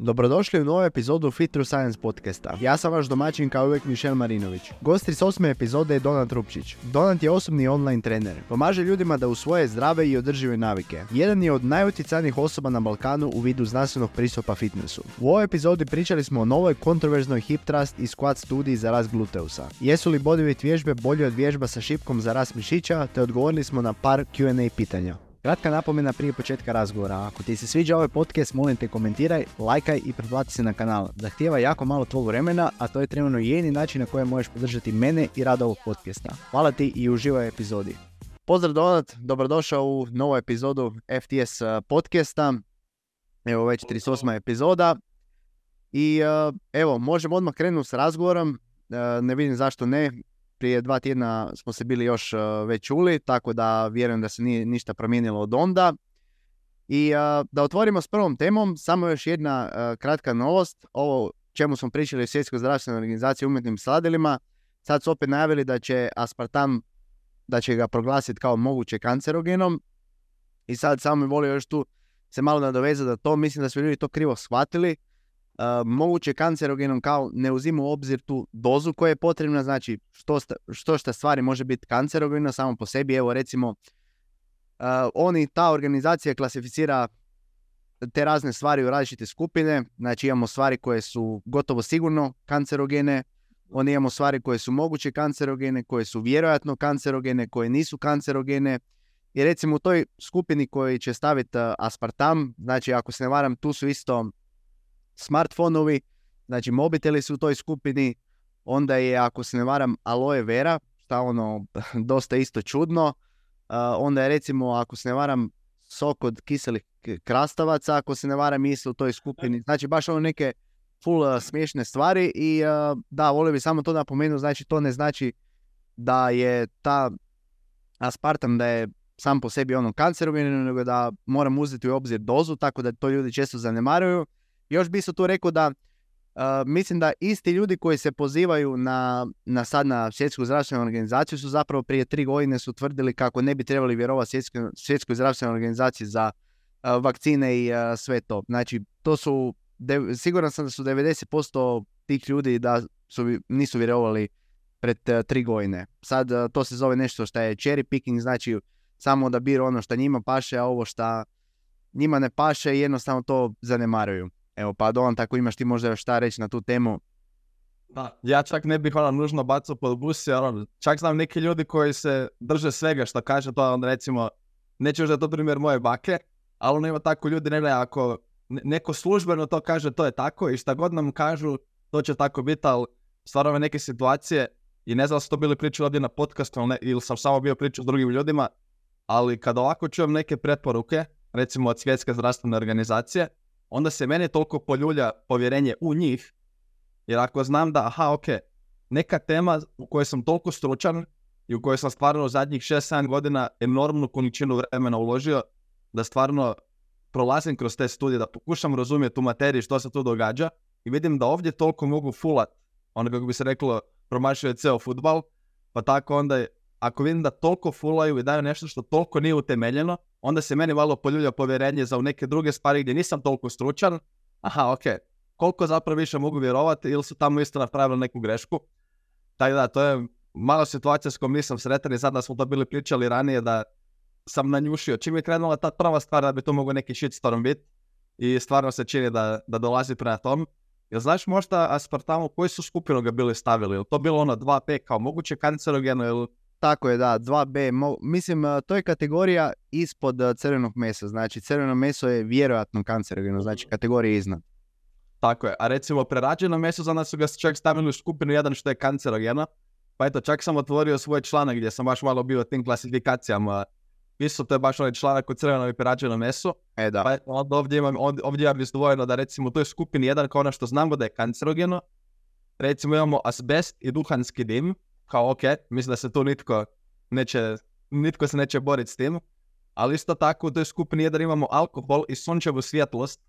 Dobrodošli u novu epizodu Fit Through Science podcasta. Ja sam vaš domaćin kao uvijek Mišel Marinović. Gost iz osme epizode je Donat Rupčić. Donat je osobni online trener. Pomaže ljudima da usvoje zdrave i održive navike. Jedan je od najutjecajnijih osoba na Balkanu u vidu znanstvenog pristupa fitnessu. U ovoj epizodi pričali smo o novoj kontroverznoj hip thrust i squat studiji za rast gluteusa. Jesu li bodyweight vježbe bolje od vježba sa šipkom za rast mišića, te odgovorili smo na par Q&A pitanja. Kratka napomena prije početka razgovora. Ako ti se sviđa ovaj podcast, molim te komentiraj, lajkaj i pretplati se na kanal. Zahtijeva jako malo tvog vremena, a to je trenutno jedini način na koji možeš podržati mene i rad ovog podcasta. Hvala ti i uživaj epizodi. Pozdrav Donat, dobrodošao u novu epizodu FTS uh, podcasta. Evo već 38. epizoda. I uh, evo, možemo odmah krenuti s razgovorom. Uh, ne vidim zašto ne prije dva tjedna smo se bili još uh, već čuli, tako da vjerujem da se nije ništa promijenilo od onda. I uh, da otvorimo s prvom temom, samo još jedna uh, kratka novost. Ovo čemu smo pričali u Svjetskoj zdravstvenoj organizaciji umjetnim sladilima, sad su opet najavili da će aspartam, da će ga proglasiti kao moguće kancerogenom. I sad samo mi volio još tu se malo nadovezati da to, mislim da su ljudi to krivo shvatili. Uh, moguće kancerogenom kao ne uzima u obzir tu dozu koja je potrebna, znači što, što šta stvari može biti kancerogeno samo po sebi. Evo recimo, uh, oni, ta organizacija klasificira te razne stvari u različite skupine, znači imamo stvari koje su gotovo sigurno kancerogene, oni imamo stvari koje su moguće kancerogene, koje su vjerojatno kancerogene, koje nisu kancerogene. I recimo u toj skupini koji će staviti uh, aspartam, znači ako se ne varam, tu su isto smartfonovi, znači mobiteli su u toj skupini, onda je, ako se ne varam, aloe vera, šta ono, dosta isto čudno, uh, onda je recimo, ako se ne varam, sok od kiselih krastavaca, ako se ne varam, isto u toj skupini, znači baš ono neke full uh, smiješne stvari i uh, da, volio bi samo to napomenuti, znači to ne znači da je ta aspartam da je sam po sebi ono kancerogen, nego da moram uzeti u obzir dozu, tako da to ljudi često zanemaruju. Još bi se tu rekao da uh, mislim da isti ljudi koji se pozivaju na, na sad na svjetsku zdravstvenu organizaciju su zapravo prije tri godine su tvrdili kako ne bi trebali vjerovati svjetskoj, svjetskoj zdravstvenoj organizaciji za uh, vakcine i uh, sve to. Znači, to su, de, siguran sam da su 90% tih ljudi da su, nisu vjerovali pred tri godine. Sad to se zove nešto što je cherry picking, znači samo odabiru ono što njima paše, a ovo što njima ne paše jednostavno to zanemaruju. Evo, pa Dolan, tako imaš ti možda još šta reći na tu temu? Da, ja čak ne bih ono nužno bacao pod bus, jer ono, čak znam neki ljudi koji se drže svega što kaže to, onda recimo, neću još da je to primjer moje bake, ali ono ima tako ljudi, ne ako neko službeno to kaže, to je tako i šta god nam kažu, to će tako biti, ali stvarno neke situacije, i ne znam su to bili pričali ovdje na podcastu ili, ili sam samo bio pričao s drugim ljudima, ali kad ovako čujem neke preporuke, recimo od svjetske zdravstvene organizacije, onda se mene toliko poljulja povjerenje u njih, jer ako znam da, aha, ok, neka tema u kojoj sam toliko stručan i u kojoj sam stvarno zadnjih 6-7 godina enormnu količinu vremena uložio, da stvarno prolazim kroz te studije, da pokušam razumjeti tu materiju što se tu događa i vidim da ovdje toliko mogu fulat, ono kako bi se reklo, promašio je ceo futbal, pa tako onda ako vidim da toliko fulaju i daju nešto što toliko nije utemeljeno, onda se meni malo poljulja povjerenje za neke druge stvari gdje nisam toliko stručan. Aha, ok, koliko zapravo više mogu vjerovati ili su tamo isto napravili neku grešku. Tako da, to je malo situacija s kojom nisam sretan i sad da smo to bili pričali ranije da sam nanjušio. Čim je krenula ta prva stvar da bi to mogo neki shitstorm biti i stvarno se čini da, da dolazi prema tom. Jel znaš možda aspartamu koji su skupinu ga bili stavili? Je to bilo ono 2P kao moguće kancerogeno ili tako je, da, 2B. Mo, mislim, to je kategorija ispod crvenog mesa. Znači, crveno meso je vjerojatno kancerogeno, znači kategorija iznad. Tako je. A recimo, prerađeno meso za nas su ga čak stavili u skupinu jedan što je kancerogeno. Pa eto, čak sam otvorio svoj članak gdje sam baš malo bio tim klasifikacijama. Isto to je baš onaj članak o crvenom i prerađeno meso. E, da. Pa eto, ovdje imam, ovdje imam izdvojeno da recimo u toj skupini jedan kao ono što znamo da je kancerogeno. Recimo imamo asbest i duhanski dim kao ok, mislim da se tu nitko neće, nitko se neće boriti s tim, ali isto tako u toj skupini jedan imamo alkohol i sunčevu svjetlost,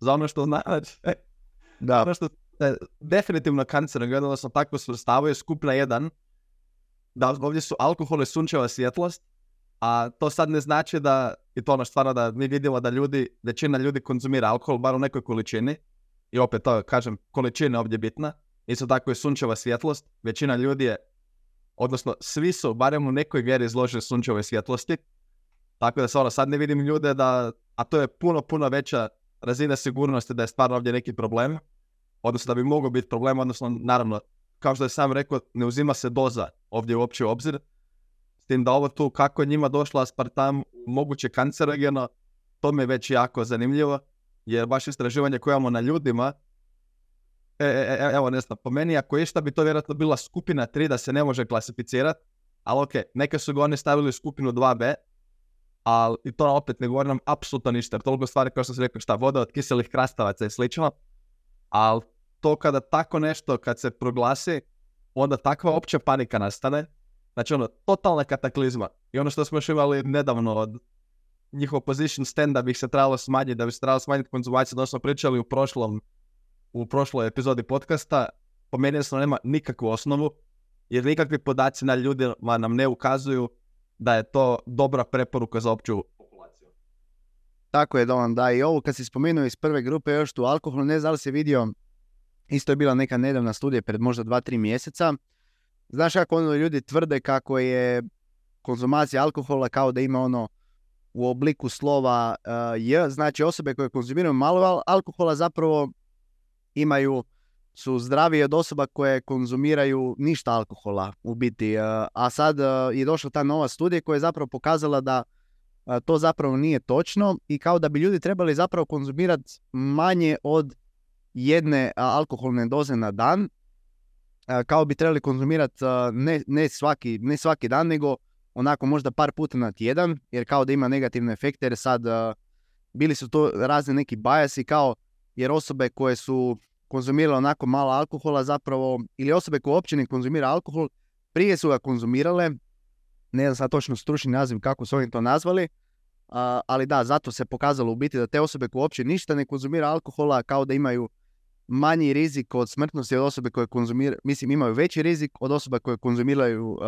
za ono što znači, da. ono što je definitivno kancerogeno, odnosno tako svrstavaju skupina jedan, da ovdje su alkohol i sunčeva svjetlost, a to sad ne znači da, i to ono stvarno da mi vidimo da ljudi, većina ljudi konzumira alkohol, bar u nekoj količini, i opet to, kažem, količina ovdje bitna. Isto tako je sunčeva svjetlost. Većina ljudi je, odnosno svi su, barem u nekoj vjeri izloženi sunčevoj svjetlosti. Tako da se ono, sad ne vidim ljude da, a to je puno, puno veća razina sigurnosti da je stvarno ovdje neki problem. Odnosno da bi mogao biti problem, odnosno naravno, kao što je sam rekao, ne uzima se doza ovdje uopće u obzir. S tim da ovo tu, kako njima došlo aspartam, moguće kancerogeno, to mi je već jako zanimljivo, jer baš istraživanje koje imamo na ljudima, e, e, e, evo ne znam, po meni ako išta bi to vjerojatno bila skupina 3 da se ne može klasificirati, ali ok, neke su ga oni stavili u skupinu 2b, ali i to opet ne govorim apsolutno ništa, jer toliko stvari kao što sam rekao šta, voda od kiselih krastavaca i slično, ali to kada tako nešto, kad se proglasi, onda takva opća panika nastane, znači ono, totalna kataklizma. I ono što smo još imali nedavno od njihov position stand da bi se trebalo smanjiti, da bi se trebalo smanjiti konzumaciju, smo pričali u prošlom, u prošloj epizodi podcasta, po meni nema nikakvu osnovu, jer nikakvi podaci na ljudima nam ne ukazuju da je to dobra preporuka za opću populaciju. Tako je, Dolan, da. I ovo kad si spomenuo iz prve grupe još tu alkohol, ne znam li si vidio, isto je bila neka nedavna studija pred možda 2-3 mjeseca. Znaš kako ono ljudi tvrde kako je konzumacija alkohola kao da ima ono u obliku slova uh, J, znači osobe koje konzumiraju malo alkohola zapravo imaju su zdravije od osoba koje konzumiraju ništa alkohola u biti. Uh, a sad uh, je došla ta nova studija koja je zapravo pokazala da to zapravo nije točno i kao da bi ljudi trebali zapravo konzumirati manje od jedne alkoholne doze na dan, kao bi trebali konzumirati ne, ne, svaki, ne svaki dan, nego onako možda par puta na tjedan, jer kao da ima negativne efekte, jer sad bili su to razni neki bajasi, kao jer osobe koje su konzumirale onako malo alkohola zapravo, ili osobe koje uopće ne konzumira alkohol, prije su ga konzumirale, ne znam sad točno stručni naziv kako su oni to nazvali, ali da, zato se pokazalo u biti da te osobe koje uopće ništa ne konzumira alkohola kao da imaju manji rizik od smrtnosti od osobe koje konzumiraju, mislim imaju veći rizik od osoba koje konzumiraju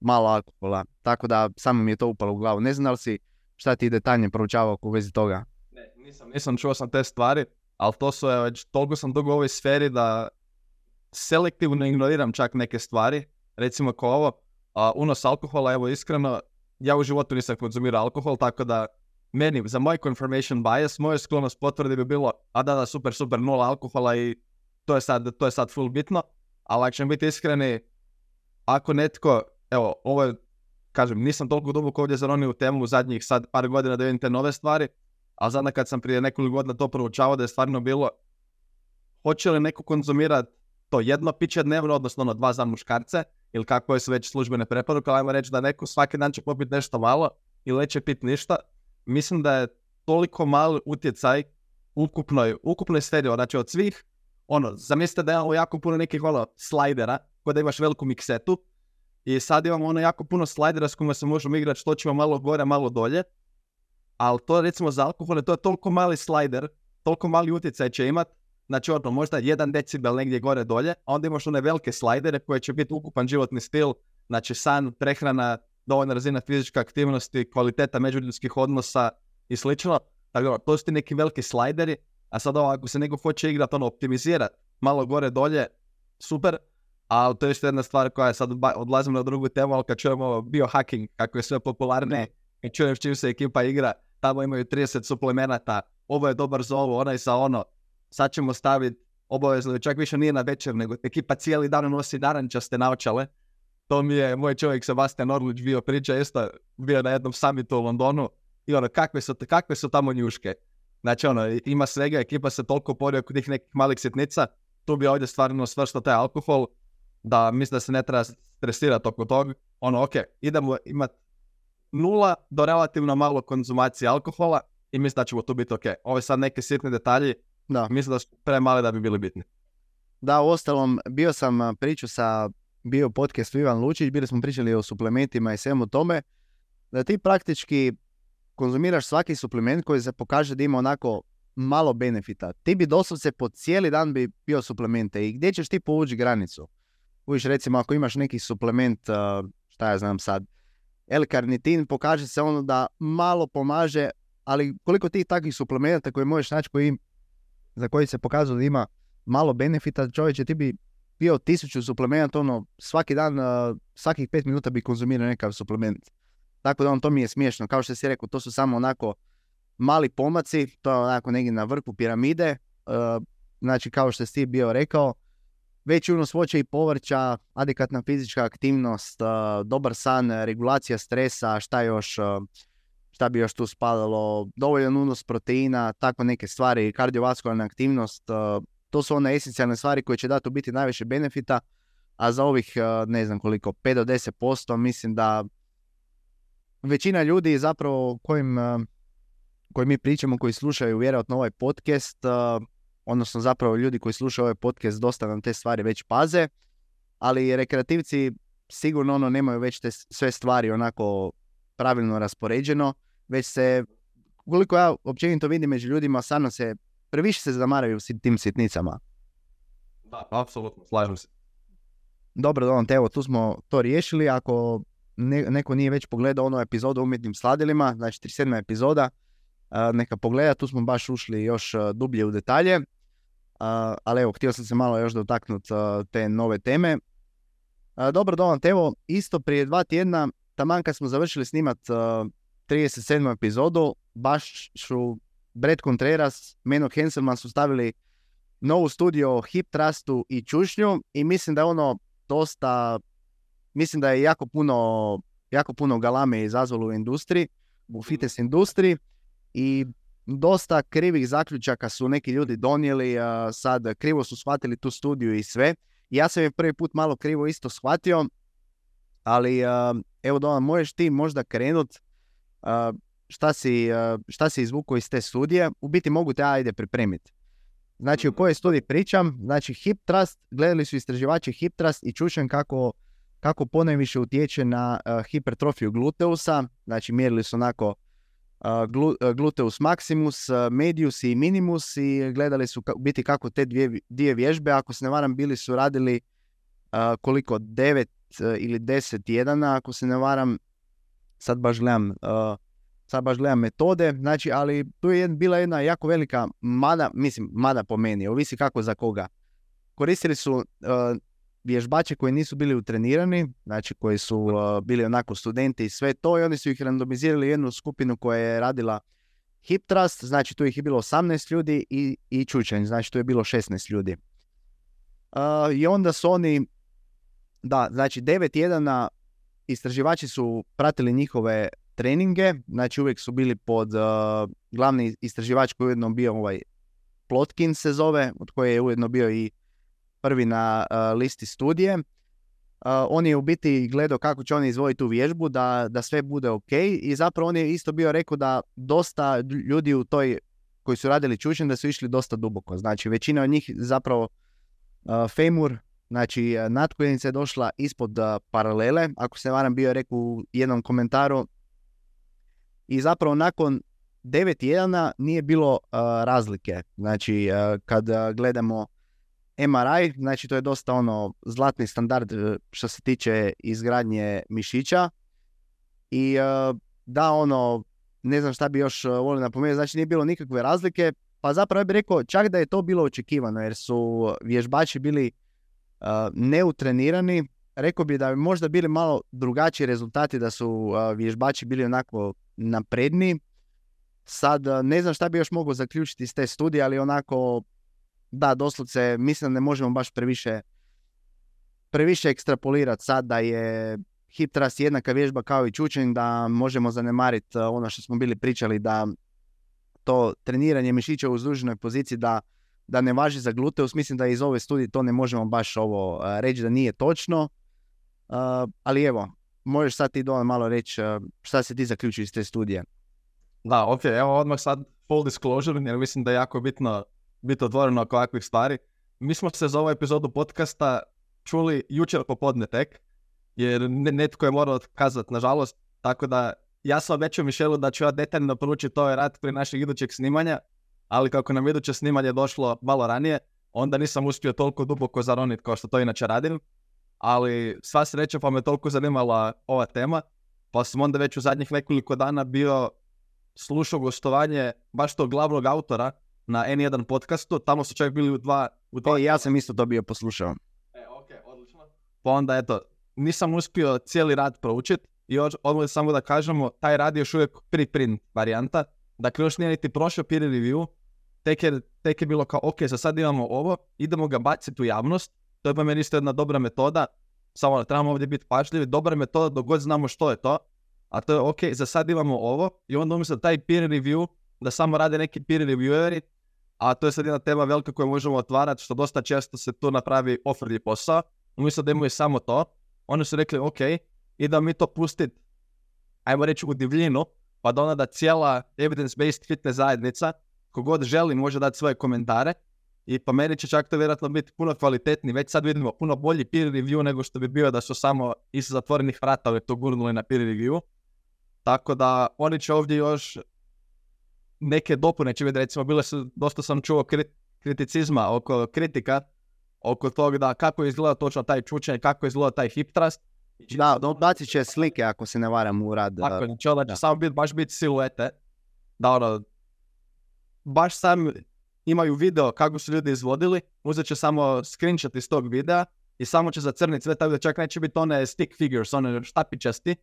malo alkohola. Tako da samo mi je to upalo u glavu. Ne znam da li si šta ti detaljnije proučavao u vezi toga. Ne, nisam, nisam čuo sam te stvari, ali to su, već toliko sam dugo u ovoj sferi da selektivno ignoriram čak neke stvari. Recimo kao ovo, a, unos alkohola, evo iskreno, ja u životu nisam konzumirao alkohol, tako da meni, za moj confirmation bias, moja sklonost potvrdi bi bilo, a da, da, super, super, nula alkohola i to je sad, to je sad full bitno. Ali ako ćemo biti iskreni, ako netko evo, ovo je, kažem, nisam toliko duboko ovdje zaronio u temu u zadnjih sad par godina da vidim te nove stvari, ali zadnja kad sam prije nekoliko godina to proučavao da je stvarno bilo hoće li neko konzumirati to jedno piće dnevno, odnosno ono dva za muškarce, ili kako su već službene preporuke, ajmo reći da neko svaki dan će popiti nešto malo ili neće piti ništa. Mislim da je toliko mali utjecaj ukupnoj, ukupnoj sferi, znači od svih, ono, zamislite da imamo jako puno nekih ono slajdera, kod da imaš veliku miksetu, i sad imamo ono jako puno slajdera s kojima se možemo igrati što ćemo malo gore, malo dolje. Ali to recimo za alkohole, to je toliko mali slajder, toliko mali utjecaj će imat. Znači ono, možda jedan decibel negdje gore dolje, a onda imaš one velike slajdere koje će biti ukupan životni stil, znači san, prehrana, dovoljna razina fizičke aktivnosti, kvaliteta međuljudskih odnosa i slično. Tako to su ti neki veliki slajderi, a sad ovo, ako se neko hoće igrati, ono, optimizirati malo gore dolje, super, ali to je još jedna stvar koja je sad odlazim na drugu temu, ali kad čujemo biohacking, kako je sve popularne, čujem s čim se ekipa igra, tamo imaju 30 suplemenata, ovo je dobar za ovo, onaj za ono, sad ćemo staviti obavezno, čak više nije na večer, nego ekipa cijeli dan nosi narančaste naočale. To mi je moj čovjek Sebastian Orlić bio priča, isto bio na jednom summitu u Londonu i ono, kakve su, kakve su tamo njuške. Znači ono, ima svega, ekipa se toliko porija kod tih nekih malih sitnica, tu bi ovdje stvarno svrstao taj alkohol, da mislim da se ne treba stresirati oko toga. Ono, ok, idemo imati nula do relativno malo konzumacije alkohola i mislim da ćemo tu biti ok. Ove sad neke sitne detalji, da. mislim da su premali da bi bili bitni. Da, u ostalom, bio sam priču sa bio podcast Ivan Lučić, bili smo pričali o suplementima i svemu tome, da ti praktički konzumiraš svaki suplement koji se pokaže da ima onako malo benefita. Ti bi doslovce po cijeli dan bi bio suplemente i gdje ćeš ti povući granicu? Uviš recimo ako imaš neki suplement, šta ja znam sad, L-karnitin, pokaže se ono da malo pomaže, ali koliko ti takvih suplementa koje možeš naći koji za koji se pokazalo da ima malo benefita, čovječe ti bi pio tisuću suplemenata, ono, svaki dan, svakih pet minuta bi konzumirao nekakav suplement. Tako da on, to mi je smiješno. Kao što si rekao, to su samo onako mali pomaci, to je onako negdje na vrhu piramide. Znači, kao što si ti bio rekao, veći unos voća i povrća, adekvatna fizička aktivnost, dobar san, regulacija stresa, šta još, šta bi još tu spadalo, dovoljan unos proteina, tako neke stvari, kardiovaskularna aktivnost, to su one esencijalne stvari koje će dati u biti najviše benefita, a za ovih, ne znam koliko, 5 do 10% mislim da većina ljudi zapravo kojim, koji mi pričamo, koji slušaju vjerojatno ovaj podcast, odnosno zapravo ljudi koji slušaju ovaj podcast dosta nam te stvari već paze, ali rekreativci sigurno ono nemaju već te sve stvari onako pravilno raspoređeno, već se, koliko ja općenito vidim među ljudima, stvarno se, previše se zamaraju s tim sitnicama. Da, apsolutno, slažem se. Dobro, Donat, evo, tu smo to riješili. Ako ne, neko nije već pogledao onu epizodu o umjetnim sladilima, znači 37. epizoda, neka pogleda, tu smo baš ušli još dublje u detalje. Ali evo, htio sam se malo još dotaknuti te nove teme. Dobro, Donat, evo, isto prije dva tjedna, taman kad smo završili snimat 37. epizodu, baš su Brett Contreras, Meno Henselman su stavili novu studiju o hip trustu i čušnju i mislim da je ono dosta, mislim da je jako puno, jako puno galame izazvalo u industriji, u fitness industriji i dosta krivih zaključaka su neki ljudi donijeli, a, sad krivo su shvatili tu studiju i sve. Ja sam je prvi put malo krivo isto shvatio, ali evo Donan, možeš ti možda krenut šta si, šta si izvukao iz te studije, u biti mogu te ajde pripremiti. Znači, o kojoj studiji pričam? Znači, Hip Trust, gledali su istraživači Hip Trust i čušen kako, kako ponajviše utječe na hipertrofiju gluteusa. Znači, mjerili su onako gluteus maximus, medius i minimus i gledali su biti kako te dvije, dvije vježbe, ako se ne varam, bili su radili koliko, 9 uh, ili 10 tjedana, ako se ne varam, sad baš gledam, sad baš gledam metode, znači, ali tu je bila jedna jako velika mada, mislim, mada po meni, ovisi kako za koga. Koristili su vježbače koji nisu bili utrenirani, znači koji su uh, bili onako studenti i sve to i oni su ih randomizirali u jednu skupinu koja je radila hip trust, znači tu ih je bilo 18 ljudi i, i čučanj, znači tu je bilo 16 ljudi. Uh, I onda su oni, da, znači 9 tjedana istraživači su pratili njihove treninge, znači uvijek su bili pod uh, glavni istraživač koji je ujedno bio ovaj Plotkin se zove, od koje je ujedno bio i prvi na uh, listi studije. Uh, on je u biti gledao kako će oni izvojiti tu vježbu, da, da sve bude ok i zapravo on je isto bio rekao da dosta ljudi u toj koji su radili čučen da su išli dosta duboko. Znači većina od njih zapravo uh, femur, znači natkoljenica je došla ispod paralele. Ako se varam bio je rekao u jednom komentaru i zapravo nakon devet tjedana nije bilo razlike. Znači, kad gledamo MRI, znači to je dosta ono zlatni standard što se tiče izgradnje mišića i da ono, ne znam šta bi još volio napomenuti, znači nije bilo nikakve razlike, pa zapravo ja bih rekao čak da je to bilo očekivano jer su vježbači bili neutrenirani, rekao bi da bi možda bili malo drugačiji rezultati da su vježbači bili onako napredniji. Sad ne znam šta bi još mogao zaključiti iz te studije, ali onako da, doslovce mislim da ne možemo baš previše previše ekstrapolirati sad da je hip thrust jednaka vježba kao i čučenj, da možemo zanemariti ono što smo bili pričali da to treniranje mišića u uzduženoj poziciji da, da ne važi za gluteus. Mislim da iz ove studije to ne možemo baš ovo reći da nije točno. Uh, ali evo, možeš sad ti dole malo reći šta se ti zaključio iz te studije. Da, ok, evo odmah sad full disclosure, jer mislim da je jako bitno biti otvoreno oko ovakvih stvari. Mi smo se za ovu epizodu podcasta čuli jučer popodne tek, jer netko je morao otkazati, nažalost, tako da ja sam obećao Mišelu da ću ja detaljno proučiti ovaj rad prije našeg idućeg snimanja, ali kako nam iduće snimanje došlo malo ranije, onda nisam uspio toliko duboko zaroniti kao što to inače radim ali sva sreća pa me toliko zanimala ova tema, pa sam onda već u zadnjih nekoliko dana bio slušao gostovanje baš tog glavnog autora na N1 podcastu, tamo su čak bili u dva... U dva E, ja sam isto to bio poslušao. E, ok, odlično. Pa onda, eto, nisam uspio cijeli rad proučit i odmah samo da kažemo, taj rad je još uvijek preprint varijanta, dakle još nije niti prošao peer review, tek je, tek je bilo kao, ok, za sad imamo ovo, idemo ga baciti u javnost, to je po meni isto jedna dobra metoda, samo da trebamo ovdje biti pažljivi, dobra metoda dok god znamo što je to, a to je ok, za sad imamo ovo i onda umjesto taj peer review, da samo rade neki peer revieweri, a to je sad jedna tema velika koju možemo otvarati, što dosta često se tu napravi ofrlji posao, umjesto da imaju samo to, oni su rekli ok, i da mi to pustit, ajmo reći u divljinu, pa da onda da cijela evidence-based fitness zajednica, kogod želi može dati svoje komentare, i po meni će čak to vjerojatno biti puno kvalitetniji, već sad vidimo puno bolji peer review nego što bi bio da su samo iz zatvorenih vrata to gurnuli na peer review. Tako da oni će ovdje još neke dopune će biti, recimo bile su, dosta sam čuo kri- kriticizma oko kritika, oko toga da kako izgleda točno taj čučanj, kako izgleda taj hip thrust. Da, bacit će slike ako se ne varam u rad. Tako, znači onda će samo biti, baš biti siluete. Da ono, baš sam imaju video kako su ljudi izvodili, uzet će samo screenshot iz tog videa i samo će zacrniti sve tako da čak neće biti one stick figures, one štapičasti,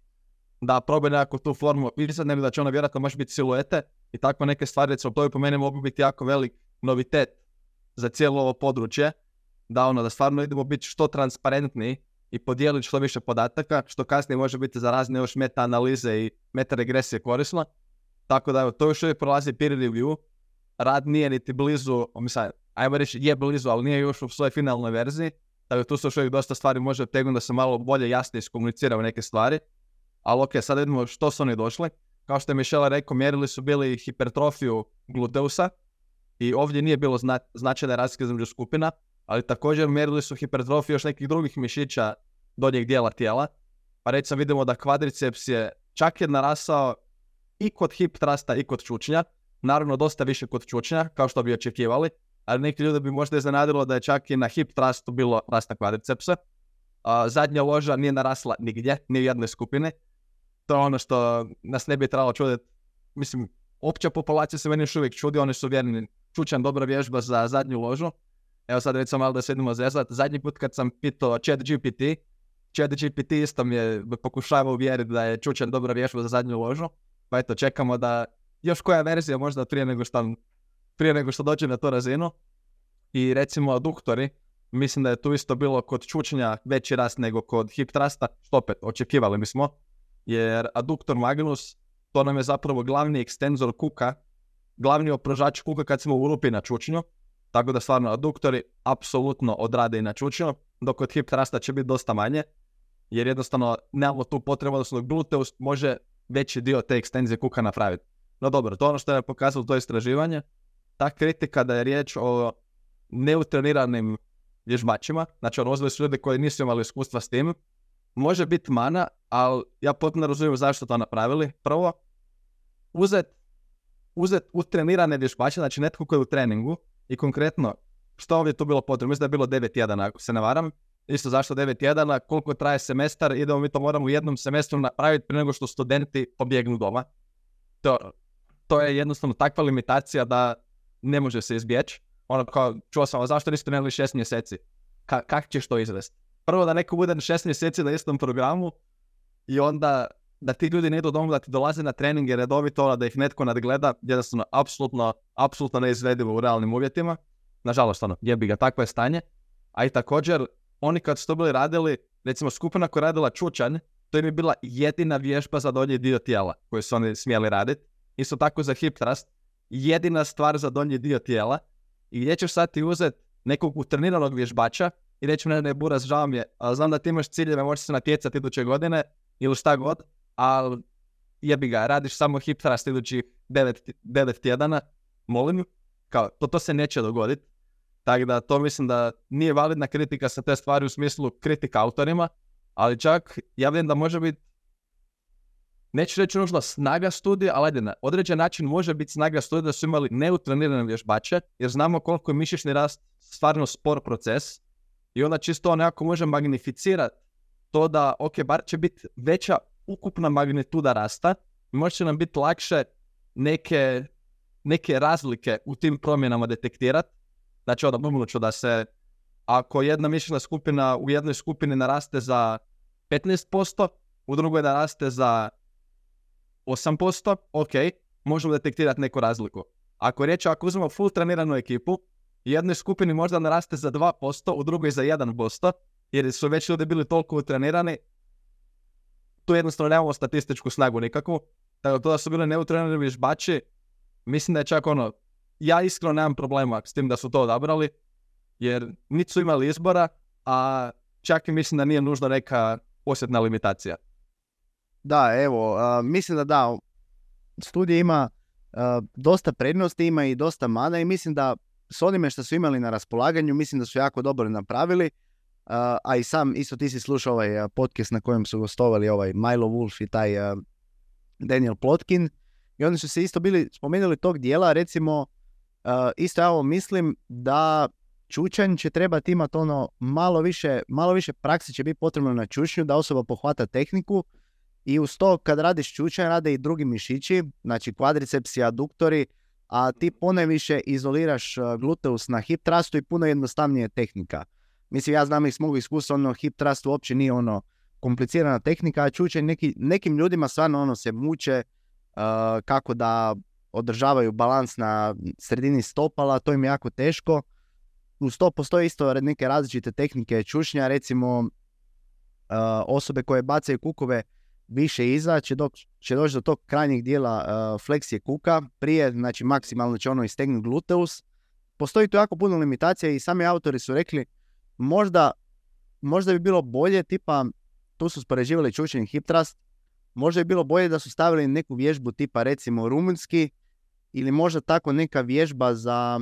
da probaju nekako tu formu opisati, nego da će ono vjerojatno može biti siluete i tako neke stvari, recimo to bi po meni mogu biti jako velik novitet za cijelo ovo područje, da ono, da stvarno idemo biti što transparentniji i podijeliti što više podataka, što kasnije može biti za razne još meta-analize i meta-regresije korisno. Tako da evo, to još uvijek prolazi peer review, rad nije niti blizu, mislim, ajmo reći je blizu, ali nije još u svojoj finalnoj verziji, tako tu se još uvijek dosta stvari može obtegnuti da se malo bolje jasnije iskomuniciraju neke stvari. Ali ok, sad vidimo što su oni došli. Kao što je Mišela rekao, mjerili su bili hipertrofiju gluteusa i ovdje nije bilo zna, značajne razlike između skupina, ali također mjerili su hipertrofiju još nekih drugih mišića donjeg dijela tijela. Pa recimo vidimo da kvadriceps je čak je narasao i kod hip trusta i kod čučnja, naravno dosta više kod čučnja, kao što bi očekivali, ali neki ljudi bi možda iznenadilo da je čak i na hip trustu bilo rasta kvadricepsa. Zadnja loža nije narasla nigdje, ni u jednoj skupini. To je ono što nas ne bi trebalo čuditi. Mislim, opća populacija se meni još uvijek čudi, oni su vjerni, čučan dobra vježba za zadnju ložu. Evo sad recimo malo da se idemo zezat. Zadnji put kad sam pitao chat GPT, chat GPT isto mi je pokušava uvjeriti da je čučan dobra vježba za zadnju ložu. Pa eto, čekamo da još koja verzija možda prije nego što, prije nego što dođe na tu razinu. I recimo aduktori, mislim da je tu isto bilo kod čučnja veći rast nego kod hip trusta, što opet očekivali bismo, jer aduktor magnus, to nam je zapravo glavni ekstenzor kuka, glavni oprožač kuka kad smo u na čučnju, tako da stvarno aduktori apsolutno odrade i na čučnju, dok kod hip trusta će biti dosta manje, jer jednostavno nemamo tu potrebu, odnosno gluteus može veći dio te ekstenzije kuka napraviti. No dobro, to ono što je pokazalo to istraživanje. Ta kritika da je riječ o neutreniranim vježbačima, znači ono su ljudi koji nisu imali iskustva s tim, može biti mana, ali ja potpuno razumijem zašto to napravili. Prvo, uzet, uzet utrenirane vježbače, znači netko koji je u treningu i konkretno, što ovdje tu bilo potrebno? Mislim da je bilo 9 tjedana, ako se ne varam. Isto zašto 9 tjedana, koliko traje semestar, idemo mi to moramo u jednom semestru napraviti prije nego što studenti pobjegnu doma. To, to je jednostavno takva limitacija da ne može se izbjeći. Ono kao, čuo sam, zašto niste trenirali šest mjeseci? Ka, kak ćeš to izvesti? Prvo da neko bude šest mjeseci na istom programu i onda da ti ljudi ne idu doma, da ti dolaze na treninge redovito, da ih netko nadgleda, jednostavno, apsolutno, apsolutno neizvedivo u realnim uvjetima. Nažalost, ono, jebi ga, takvo je stanje. A i također, oni kad su to bili radili, recimo skupina koja je radila čučanj, to im je bila jedina vježba za donji dio tijela koju su oni smjeli raditi. Isto tako za hip thrust, jedina stvar za donji dio tijela. I gdje ćeš sad ti uzeti nekog utreniranog vježbača i reći ne, ne, Buras, žao mi je, ali znam da ti imaš ciljeve, možeš se natjecati iduće godine ili šta god, ali jebi ga, radiš samo hip thrust idući devet, devet tjedana, molim, kao, to, to se neće dogoditi. Tako da to mislim da nije validna kritika sa te stvari u smislu kritika autorima, ali čak ja vidim da može biti neću reći nužno snaga studija, ali ajde, na određen način može biti snaga studija da su imali neutrenirane vježbače, jer znamo koliko je mišićni rast stvarno spor proces i onda čisto nekako može magnificirati to da, ok, bar će biti veća ukupna magnituda rasta i možda će nam biti lakše neke neke razlike u tim promjenama detektirati. Znači, bumnut ću da se, ako jedna mišićna skupina u jednoj skupini naraste za 15%, u drugoj naraste za 8%, ok, možemo detektirati neku razliku. Ako je riječ, ako uzmemo full treniranu ekipu, jednoj skupini možda naraste za 2%, u drugoj za 1%, jer su već ljudi bili toliko utrenirani, tu jednostavno nemamo statističku snagu nikakvu. Tako to da su bili neutrenirani vježbači, mislim da je čak ono, ja iskreno nemam problema s tim da su to odabrali, jer niti su imali izbora, a čak i mislim da nije nužno neka osjetna limitacija. Da, evo, a, mislim da da, studija ima a, dosta prednosti, ima i dosta mana i mislim da s onime što su imali na raspolaganju, mislim da su jako dobro napravili. A, a i sam, isto ti si slušao ovaj podcast na kojem su gostovali ovaj Milo Wolf i taj a, Daniel Plotkin i oni su se isto bili spomenuli tog dijela, recimo, a, isto ja ovo mislim da čučanj će trebati imati ono malo više, malo više prakse će biti potrebno na čučnju da osoba pohvata tehniku i uz to kad radiš čučanj rade i drugi mišići, znači kvadricepsi, aduktori, a ti ponajviše izoliraš uh, gluteus na hip thrustu i puno jednostavnije tehnika. Mislim, ja znam iz mog iskustva, ono, hip thrust uopće nije ono komplicirana tehnika, a čučanj neki, nekim ljudima stvarno ono se muče uh, kako da održavaju balans na sredini stopala, to im je jako teško. Uz to postoje isto neke različite tehnike čušnja, recimo uh, osobe koje bacaju kukove više iza će, dok, će doći do tog krajnjeg dijela uh, fleksije kuka, prije, znači maksimalno će ono istegnuti gluteus. Postoji tu jako puno limitacija i sami autori su rekli možda, možda bi bilo bolje, tipa tu su spoređivali čučenje hip thrust, možda bi bilo bolje da su stavili neku vježbu tipa recimo rumunski ili možda tako neka vježba za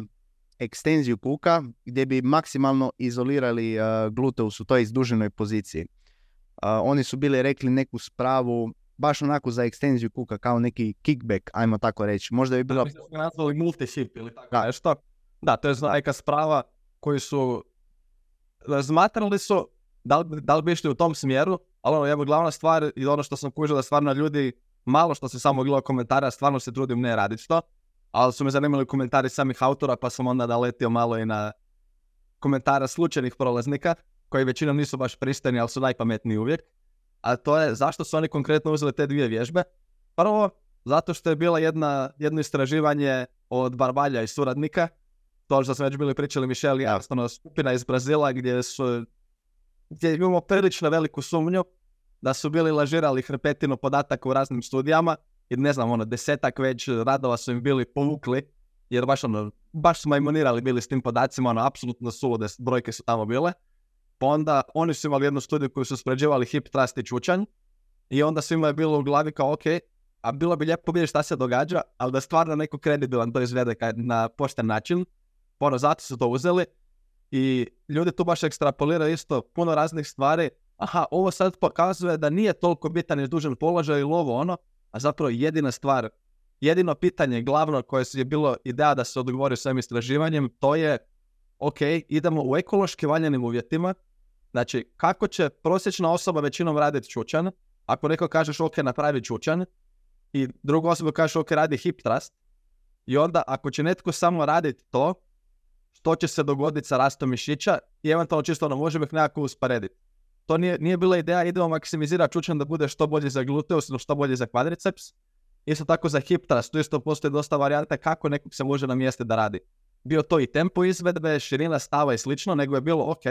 ekstenziju kuka gdje bi maksimalno izolirali uh, gluteus u toj izduženoj poziciji. Oni su bili rekli neku spravu baš onako za ekstenziju kuka kao neki kickback, ajmo tako reći. Možda bi bilo... Da nazvali multi-hip ili tako da. nešto. Da, to je neka sprava koju su razmatrali su da li, da li bi išli u tom smjeru, ali ono, evo glavna stvar i ono što sam kužio da stvarno ljudi, malo što se samo gledao komentara, stvarno se trudim ne raditi to, ali su me zanimali komentari samih autora, pa sam onda naletio malo i na komentara slučajnih prolaznika, koji većinom nisu baš pristojni, ali su najpametniji uvijek. A to je zašto su oni konkretno uzeli te dvije vježbe. Prvo, zato što je bila jedna, jedno istraživanje od Barbalja i suradnika, to što smo već bili pričali Michel i jednostavno skupina iz Brazila gdje su gdje imamo prilično veliku sumnju da su bili lažirali hrpetinu podataka u raznim studijama i ne znam, ono, desetak već radova su im bili povukli, jer baš ono, baš smo imunirali bili s tim podacima, ono, apsolutno sulude brojke su tamo bile. Pa onda oni su imali jednu studiju koju su spređivali hip thrust i čučanj i onda svima je bilo u glavi kao, ok, a bilo bi lijepo vidjeti šta se događa, ali da stvarno neko kredibilan to izvede na pošten način, ono, zato su to uzeli i ljudi tu baš ekstrapoliraju isto puno raznih stvari. Aha, ovo sad pokazuje da nije toliko bitan i dužan položaj ili ovo ono, a zapravo jedina stvar, jedino pitanje glavno koje je bilo ideja da se odgovori s ovim istraživanjem, to je ok, idemo u ekološki valjanim uvjetima, znači kako će prosječna osoba većinom raditi čučan, ako neko kažeš ok, napravi čučan, i druga osoba kaže ok, radi hip thrust, i onda ako će netko samo raditi to, što će se dogoditi sa rastom mišića i eventualno čisto ono možemo ih nekako usporediti. To nije, nije bila ideja, idemo maksimizirati čučan da bude što bolje za gluteus što bolje za kvadriceps. Isto tako za hip thrust, tu isto postoji dosta varijanta kako nekog se može namjestiti da radi. Bio to i tempo izvedbe, širina stava i slično, nego je bilo ok,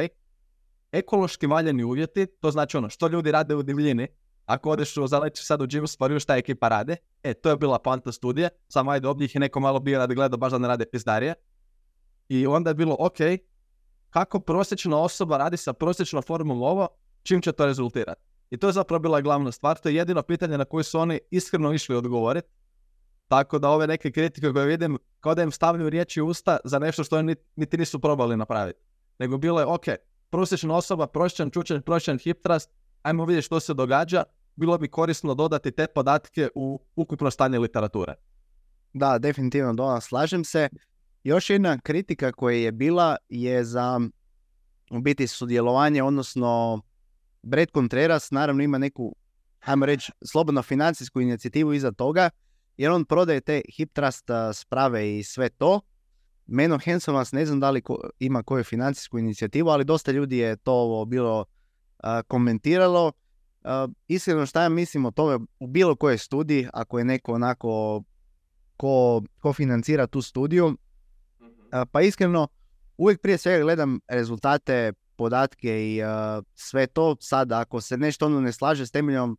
ekološki valjeni uvjeti, to znači ono što ljudi rade u divljini, ako odeš u zaleći sad u gym sporiju šta ekipa rade, e to je bila panta studije, samo ajde ovdje ih je neko malo bio radi gledao baš da ne rade pizdarije, i onda je bilo, ok, kako prosječna osoba radi sa prosječnom formom ovo, čim će to rezultirati. I to je zapravo bila glavna stvar, to je jedino pitanje na koje su oni iskreno išli odgovoriti. Tako da ove neke kritike koje vidim, kao da im stavljaju riječi u usta za nešto što oni niti nisu probali napraviti. Nego bilo je, ok, prosječna osoba, prosječan čučan, prosječan hip thrust, ajmo vidjeti što se događa, bilo bi korisno dodati te podatke u ukupno stanje literature. Da, definitivno, Dolan, slažem se. Još jedna kritika koja je bila je za u biti sudjelovanje, odnosno Brad Contreras naravno ima neku, hajmo reći, slobodno financijsku inicijativu iza toga jer on prodaje te hip trust sprave i sve to. Meno Henselmans ne znam da li ko- ima koju financijsku inicijativu, ali dosta ljudi je to ovo bilo a, komentiralo. A, iskreno šta ja mislim o tome u bilo kojoj studiji, ako je neko onako ko, ko financira tu studiju, a, pa iskreno uvijek prije svega gledam rezultate, podatke i sve to. Sad ako se nešto ono ne slaže s temeljom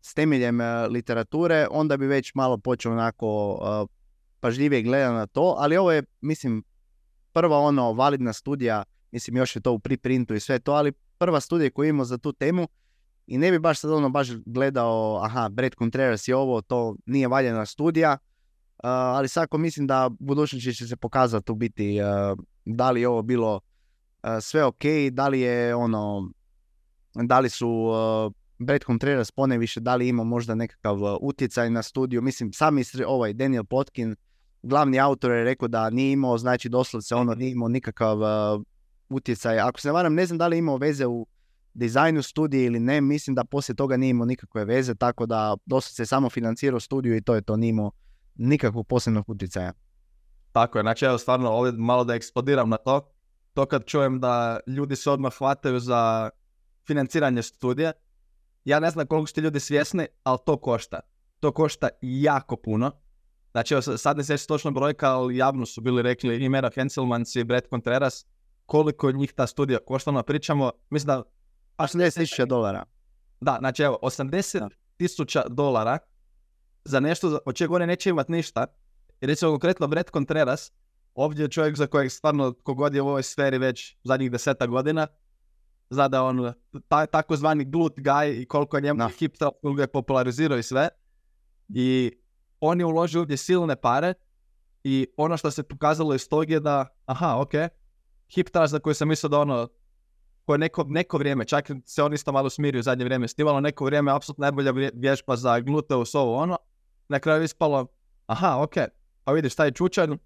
s temeljem literature, onda bi već malo počeo onako pažljivije gledati na to, ali ovo je, mislim, prva ono validna studija, mislim još je to u preprintu i sve to, ali prva studija koju imamo za tu temu i ne bi baš sad ono baš gledao, aha, Brad Contreras je ovo, to nije valjena studija, a, ali svako mislim da budućnosti će se pokazati u biti a, da li je ovo bilo a, sve ok, da li je ono, da li su a, Brad Contreras poneviše, da li ima možda nekakav utjecaj na studiju, mislim sami ovaj Daniel Potkin, glavni autor je rekao da nije imao, znači doslovce ono nije imao nikakav a, utjecaj, ako se ne varam ne znam da li je imao veze u dizajnu studije ili ne, mislim da poslije toga nije imao nikakve veze, tako da doslovce samo financirao studiju i to je to, nije imao nikakvog posebnog utjecaja. Tako je, znači evo stvarno ovdje malo da eksplodiram na to. To kad čujem da ljudi se odmah hvataju za financiranje studija, ja ne znam koliko ste ljudi svjesni, ali to košta. To košta jako puno. Znači sad ne sjećam točno brojka, ali javno su bili rekli i Mera Henselmans i Brett Contreras koliko njih ta studija košta, no pričamo, mislim da 80.000 dolara. Da, znači evo, 80 tisuća dolara za nešto od čega oni neće imati ništa. I recimo konkretno Brett Contreras, ovdje je čovjek za kojeg stvarno kogod je u ovoj sferi već zadnjih deseta godina, zna da je on ta, takozvani glut guy i koliko je njemu Da. hip trap, koliko je popularizirao i sve. I on je uložio ovdje silne pare i ono što se pokazalo iz tog je da, aha, ok, hip trust za koji sam mislio da ono, koje neko, neko vrijeme, čak se on isto malo smirio u zadnje vrijeme stivalo, neko vrijeme apsolutno najbolja vježba za gluteus ovo ono, na kraju ispalo, aha, ok, pa vidiš, taj čučan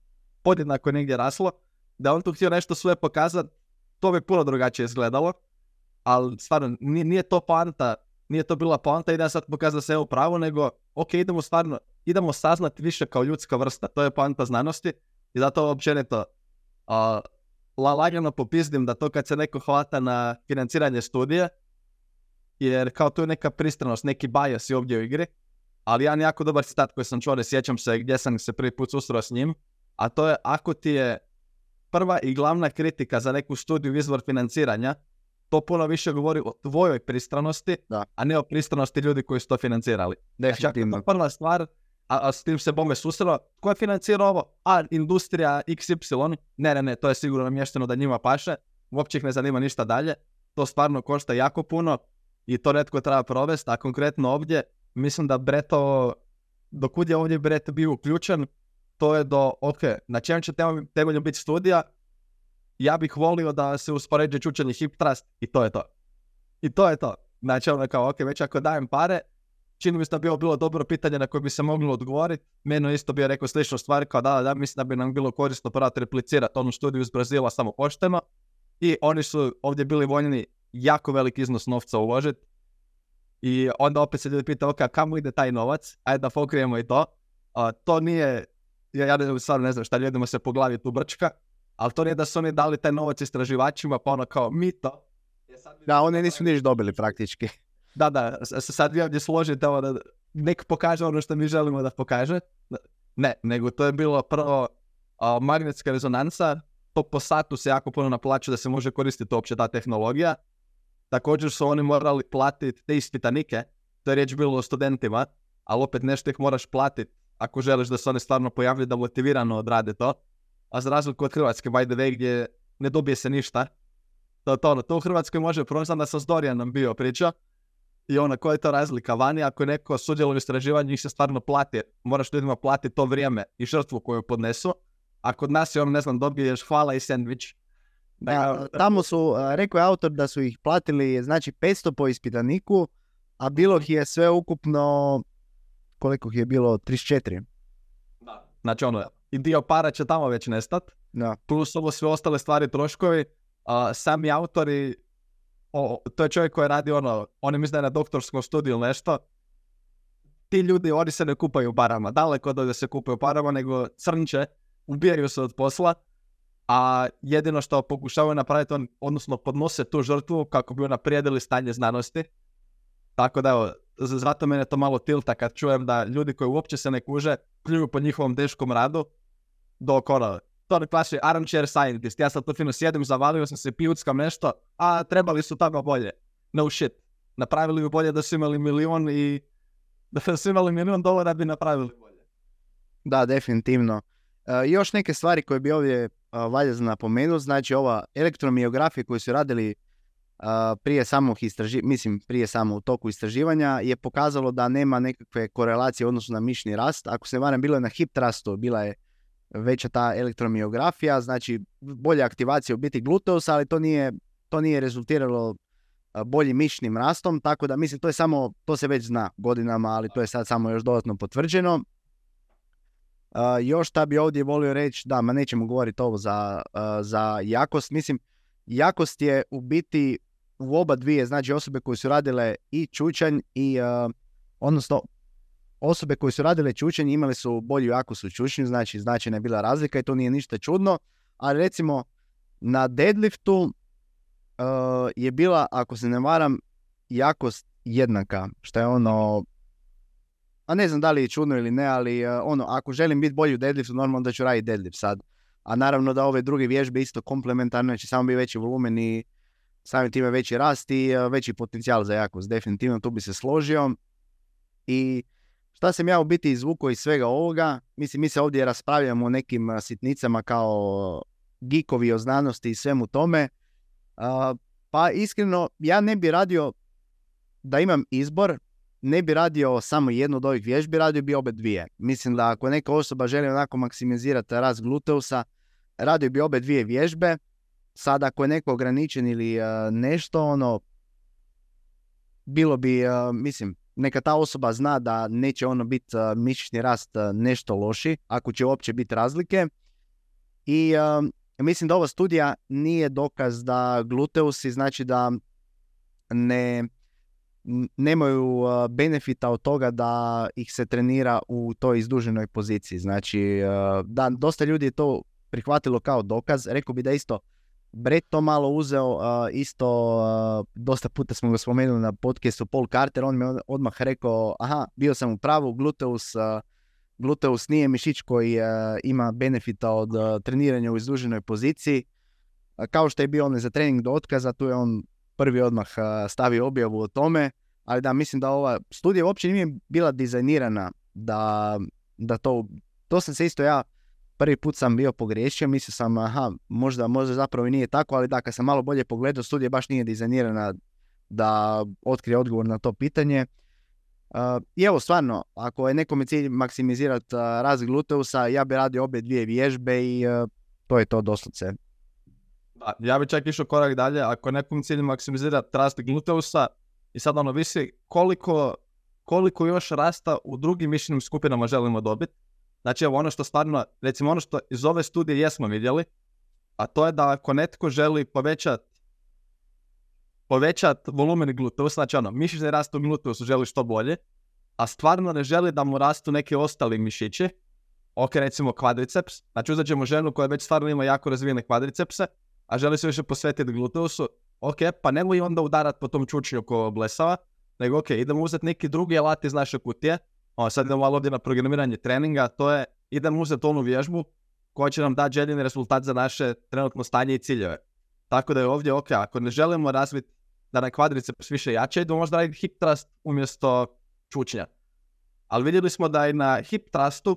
podjednako je negdje raslo, da on tu htio nešto svoje pokazati, to bi puno drugačije izgledalo, ali stvarno, nije, nije to poanta, nije to bila poanta, idem sad pokazati da se u pravu, nego, ok, idemo stvarno, idemo saznati više kao ljudska vrsta, to je poanta znanosti, i zato općenito, a, la, lagano popizdim da to kad se neko hvata na financiranje studija, jer kao tu je neka pristranost, neki bias je ovdje u igri, ali jedan jako dobar citat koji sam čuo, ne sjećam se gdje sam se prvi put susreo s njim, a to je ako ti je prva i glavna kritika za neku studiju izvor financiranja, to puno više govori o tvojoj pristranosti, Da. a ne o pristranosti ljudi koji su to financirali. Znači, to Definitivno. prva stvar, a, a s tim se bome susrelo, ko je financirao ovo? A, industrija XY? Ne, ne, ne, to je sigurno namješteno da njima paše, uopće ih ne zanima ništa dalje, to stvarno košta jako puno i to netko treba provesti, a konkretno ovdje, mislim da Breto, dokud je ovdje Bret bio uključen, to je do, ok, na čem će tem- temelju biti studija, ja bih volio da se uspoređuje čučani hip trust i to je to. I to je to. Znači ono kao, ok, već ako dajem pare, čini mi se da bi bilo dobro pitanje na koje bi se moglo odgovoriti. Meno isto bi rekao sličnu stvar, kao da, da, mislim da bi nam bilo korisno probati replicirati onu studiju iz Brazila samo pošteno. I oni su ovdje bili voljeni jako velik iznos novca uložiti. I onda opet se ljudi pita, ok, kamo ide taj novac? Ajde da pokrijemo i to. A, to nije, ja, ja stvarno ne znam šta ljudima se po glavi tu brčka, ali to nije da su oni dali taj novac istraživačima, pa ono kao mito. Jer sad vi- Da, oni nisu niš dobili praktički. da, da, sad vi ovdje složite ovo da nek pokaže ono što mi želimo da pokaže. Ne, nego to je bilo prvo a, magnetska rezonanca, to po satu se jako puno naplaćuje da se može koristiti uopće ta tehnologija. Također su oni morali platiti te ispitanike, to je riječ bilo o studentima, ali opet nešto ih moraš platiti ako želiš da se oni stvarno pojavljaju da motivirano odrade to. A za razliku od Hrvatske, by the way, gdje ne dobije se ništa, to, to, ono, to u Hrvatskoj može proći, da sam s Dorijanom bio pričao, i ona, koja je to razlika vani, ako je neko sudjeluje u istraživanju, njih se stvarno plati, moraš ljudima platiti to vrijeme i žrtvu koju podnesu, a kod nas je ono, ne znam, dobiješ hvala i sandvič. Da, tamo su, rekao je autor da su ih platili, znači 500 po ispitaniku, a bilo ih je sve ukupno, koliko ih je bilo, 34. Da. Znači ono, i dio para će tamo već nestat, Da. plus ovo sve ostale stvari, troškovi, a, sami autori, o, to je čovjek koji radi ono, on je mislim da je na doktorskom studiju ili nešto, ti ljudi, oni se ne kupaju u parama, daleko od da se kupaju u parama, nego crnče, ubijaju se od posla, a jedino što pokušavaju napraviti, on, odnosno podnose tu žrtvu kako bi unaprijedili stanje znanosti. Tako da evo, zato mene to malo tilta kad čujem da ljudi koji uopće se ne kuže pljuju po njihovom teškom radu, dok ono, to ne klaši armchair scientist, ja sad tu fino sjedim, zavalio sam se, pijuckam nešto, a trebali su tamo bolje. No shit. Napravili bi bolje da su imali milion i da su imali milion dolara bi napravili bolje. Da, definitivno. E, još neke stvari koje bi ovdje a, valja za napomenuti, znači ova elektromiografija koju su radili a, prije samog istraživanja, mislim prije samo u toku istraživanja je pokazalo da nema nekakve korelacije u odnosu na mišni rast. Ako se ne varam, bilo je na hip trustu, bila je veća ta elektromiografija, znači bolja aktivacija u biti gluteusa, ali to nije, to nije rezultiralo boljim mišnim rastom, tako da mislim to je samo, to se već zna godinama, ali to je sad samo još dodatno potvrđeno. Uh, još šta bi ovdje volio reći, da, ma nećemo govoriti ovo za, uh, za jakost. Mislim, jakost je u biti u oba dvije, znači osobe koje su radile i čučanj i, uh, odnosno, osobe koje su radile čučanj imale su bolju jakost u čučnju, znači značajna je bila razlika i to nije ništa čudno, ali recimo na deadliftu uh, je bila, ako se ne varam, jakost jednaka, što je ono, a ne znam da li je čudno ili ne, ali uh, ono, ako želim biti bolji u deadliftu, normalno da ću raditi deadlift sad. A naravno da ove druge vježbe isto komplementarne, će samo biti veći volumen i samim time veći rast i uh, veći potencijal za jakost. Definitivno tu bi se složio. I šta sam ja u biti izvukao iz svega ovoga? Mislim, mi se ovdje raspravljamo o nekim sitnicama kao geekovi o znanosti i svemu tome. Pa iskreno, ja ne bi radio da imam izbor, ne bi radio samo jednu od ovih vježbi, radio bi obe dvije. Mislim da ako neka osoba želi onako maksimizirati rast gluteusa, radio bi obe dvije vježbe. Sad ako je neko ograničen ili nešto, ono, bilo bi, mislim, neka ta osoba zna da neće ono biti uh, mišićni rast uh, nešto loši, ako će uopće biti razlike. I um, mislim da ova studija nije dokaz da gluteusi, znači da ne, nemaju benefita od toga da ih se trenira u toj izduženoj poziciji. Znači, da, dosta ljudi je to prihvatilo kao dokaz. Rekao bi da isto Brett to malo uzeo, uh, isto uh, dosta puta smo ga spomenuli na podcastu Paul Carter, on mi odmah rekao, aha, bio sam u pravu, gluteus, uh, gluteus nije mišić koji ima benefita od treniranja u izduženoj poziciji. Kao što je bio on za trening do otkaza, tu je on prvi odmah stavio objavu o tome, ali da mislim da ova studija uopće nije bila dizajnirana da, da to, to sam se isto ja prvi put sam bio pogriješio, mislio sam aha, možda, možda zapravo i nije tako, ali da, kad sam malo bolje pogledao, studija baš nije dizajnirana da otkrije odgovor na to pitanje. Uh, I evo stvarno, ako je nekome cilj maksimizirati uh, rast gluteusa, ja bi radio obje dvije vježbe i uh, to je to doslovce. Da, ja bi čak išao korak dalje, ako je nekom cilju maksimizirati rast gluteusa i sad ono visi koliko, koliko još rasta u drugim mišićnim skupinama želimo dobiti. Znači evo ono što stvarno, recimo ono što iz ove studije jesmo vidjeli, a to je da ako netko želi povećat povećat volumen gluteusa, znači ono, mišićni rast u gluteusu želi što bolje, a stvarno ne želi da mu rastu neki ostali mišići, ok, recimo kvadriceps, znači uzet ćemo ženu koja već stvarno ima jako razvijene kvadricepse, a želi se više posvetiti gluteusu, ok, pa nemoj onda udarat po tom čučnju ko blesava, nego ok, idemo uzeti neki drugi alat iz naše kutije, o, sad idemo ovdje na programiranje treninga, to je, idemo uzeti onu vježbu koja će nam dati željeni rezultat za naše trenutno stanje i ciljeve. Tako da je ovdje ok, ako ne želimo razviti da nam kvadriceps više jače, idemo možda raditi hip thrust umjesto čučnja. Ali vidjeli smo da i na hip thrustu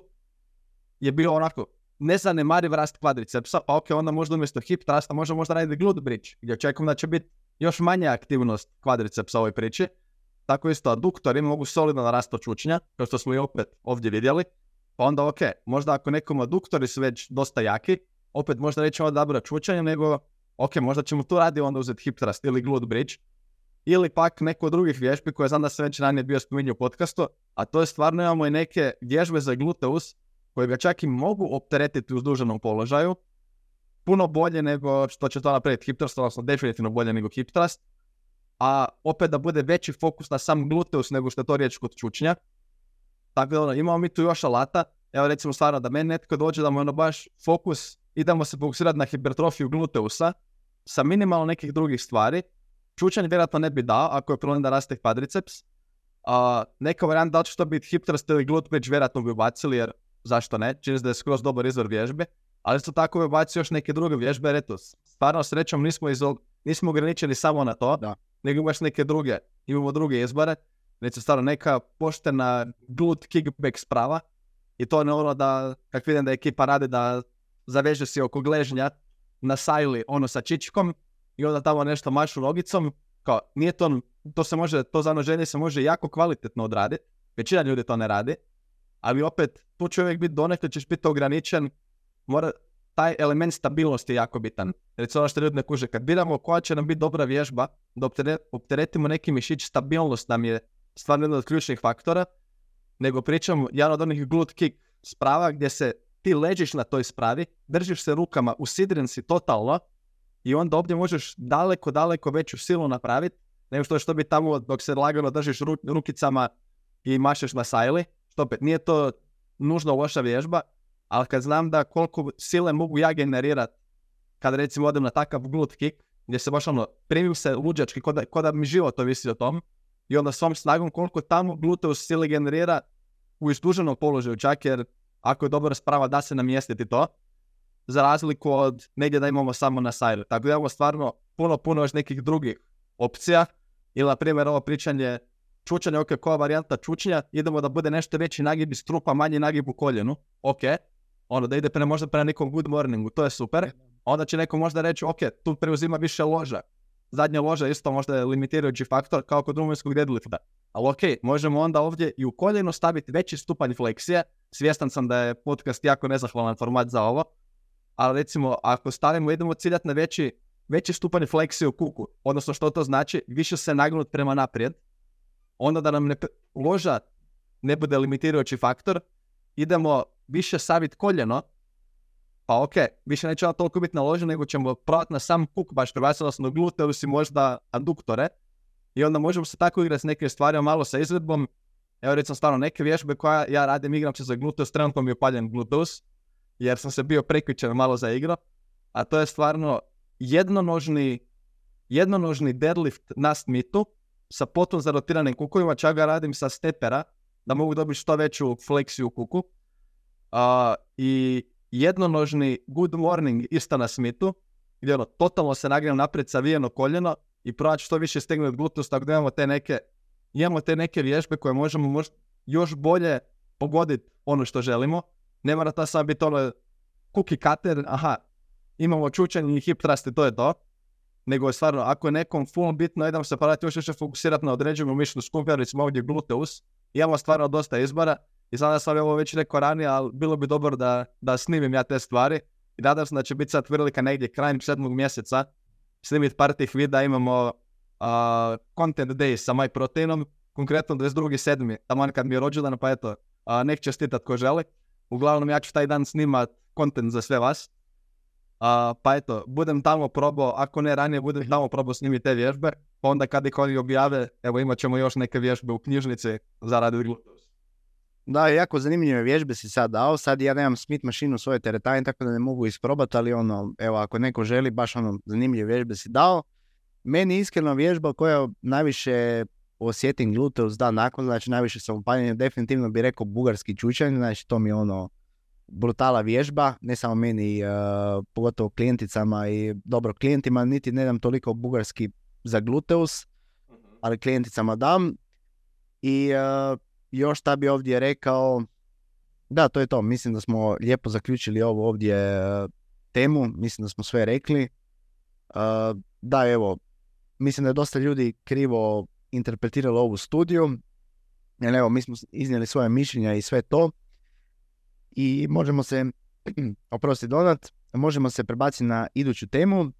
je bio onako nezanemariv rast kvadricepsa, pa ok, onda možda umjesto hip thrusta možemo možda raditi glute bridge, gdje očekujem da će biti još manja aktivnost kvadricepsa u ovoj priči. Tako isto aduktori mogu solidno narasti od čučnja, kao što smo i opet ovdje vidjeli. Pa onda ok, možda ako nekom aduktori su već dosta jaki, opet možda nećemo odabrati čučanje, nego ok, možda ćemo tu radi onda uzeti hip thrust ili glute bridge. Ili pak neko od drugih vježbi koje znam da sam već ranije bio spominjao u podcastu, a to je stvarno imamo i neke vježbe za gluteus koje ga čak i mogu opteretiti u zduženom položaju, puno bolje nego što će to napraviti hip thrust, odnosno definitivno bolje nego hip thrust, a opet da bude veći fokus na sam gluteus nego što je to riječ kod čučnja. Tako da ono, imamo mi tu još alata, evo recimo stvarno da meni netko dođe da mu ono baš fokus, idemo se fokusirati na hipertrofiju gluteusa sa minimalno nekih drugih stvari. Čučanj vjerojatno ne bi dao ako je problem da raste quadriceps. A, neka varijanta da li će to biti hip thrust ili glute bridge vjerojatno bi ubacili jer zašto ne, čini da je skroz dobar izvor vježbe. Ali isto tako bi ubacio još neke druge vježbe, jer eto, stvarno srećom nismo, izol, nismo ograničeni samo na to, Da. Nego imaš neke druge, imamo druge izbore. Recimo stvarno neka poštena glute kickback sprava i to je ono da, kak vidim da ekipa radi da zaveže si oko gležnja na sajli ono sa čičkom i onda tamo nešto mašu nogicom, kao nije to, to se može, to zanoženje se može jako kvalitetno odraditi, većina ljudi to ne radi, ali opet tu će uvijek biti donekle ćeš biti ograničen, mora, taj element stabilnosti je jako bitan. Recimo ono što ljudi ne kuže, kad biramo koja će nam biti dobra vježba, da optere- opteretimo neki mišić, stabilnost nam je stvarno jedan od ključnih faktora, nego pričam jedan od onih glute kick sprava gdje se ti ležiš na toj spravi, držiš se rukama, usidren si totalno i onda ovdje možeš daleko, daleko veću silu napraviti nego što što bi tamo dok se lagano držiš ru- rukicama i mašeš na sajli. Što opet, nije to nužno loša vježba, ali kad znam da koliko sile mogu ja generirat kad recimo odem na takav glute kick, gdje se baš ono, primim se luđački, ko da, ko da mi život ovisi o tom, i onda svom snagom koliko tamo gluteus sile generira u istuženom položaju, čak jer ako je dobra sprava da se namjestiti to, za razliku od negdje da imamo samo na sajru. Tako da imamo stvarno puno, puno još nekih drugih opcija, ili na primjer ovo pričanje čučanja, ok, koja varijanta čučnja, idemo da bude nešto veći nagib iz trupa, manji nagib u koljenu, ok, ono da ide prema možda prema nekom good morningu, to je super, onda će neko možda reći, ok, tu preuzima više loža, zadnja loža isto možda je limitirajući faktor kao kod rumunjskog deadlifta. Ali ok, možemo onda ovdje i u koljeno staviti veći stupanj fleksije. Svjestan sam da je podcast jako nezahvalan format za ovo. Ali recimo, ako stavimo, idemo ciljati na veći, veći stupanj fleksije u kuku. Odnosno, što to znači? Više se nagnut prema naprijed. Onda da nam ne, pre- loža ne bude limitirajući faktor, idemo više savit koljeno, pa ok, više neće ona toliko biti naložen, nego ćemo probati na sam kuk, baš prvenstveno na gluteus i možda aduktore. I onda možemo se tako igrati s nekim stvarima malo sa izvedbom. Evo recimo stvarno neke vježbe koje ja radim, igram se za gluteus, trenutno mi je upaljen gluteus, jer sam se bio prekjučer malo za igro. A to je stvarno jednonožni, jednonožni deadlift na smitu sa potom zarotiranim kukovima, čak ga radim sa stepera, da mogu dobiti što veću fleksiju kuku. I jednonožni good morning isto na smitu, gdje ono, totalno se nagnem naprijed savijeno koljeno i proći što više stegnuti gluteus, tako da imamo te neke, imamo te neke vježbe koje možemo možda još bolje pogoditi ono što želimo. Ne mora to samo biti ono cookie cutter, aha, imamo čučanje i hip thrust i to je to. Nego je stvarno, ako je nekom full bitno, idemo se parati još više fokusirati na određenu mišnu skupinu, recimo ovdje gluteus, imamo stvarno dosta izbora i sada sam ovo već rekao ranije, ali bilo bi dobro da, da snimim ja te stvari i nadam se da će biti sad prilika negdje krajem sedmog mjeseca snimiti par tih videa, imamo a, content day sa MyProteinom, konkretno 22.7. tamo kad mi je rođendan, pa eto, a, nek čestitat ko želi. Uglavnom ja ću taj dan snimat content za sve vas. A, pa eto, budem tamo probao, ako ne ranije, budem tamo probao snimiti te vježbe, pa onda kad ih oni objave, evo imat ćemo još neke vježbe u knjižnici za radi gluteus. Da, jako zanimljive vježbe si sad dao. Sad ja nemam smit mašinu u svojoj teretani, tako da ne mogu isprobati, ali ono, evo, ako neko želi, baš ono, zanimljive vježbe si dao. Meni iskreno vježba koja najviše osjetim gluteus dan nakon, znači najviše sam upaljen, definitivno bi rekao bugarski čučanj, znači to mi je ono brutala vježba, ne samo meni, uh, pogotovo klijenticama i dobro klijentima, niti ne dam toliko bugarski za gluteus, ali klijenticama dam. I uh, još šta bi ovdje rekao, da to je to, mislim da smo lijepo zaključili ovo ovdje uh, temu, mislim da smo sve rekli. Uh, da evo, mislim da je dosta ljudi krivo interpretiralo ovu studiju, jer evo mi smo iznijeli svoje mišljenja i sve to. I možemo se, oprosti Donat, možemo se prebaciti na iduću temu,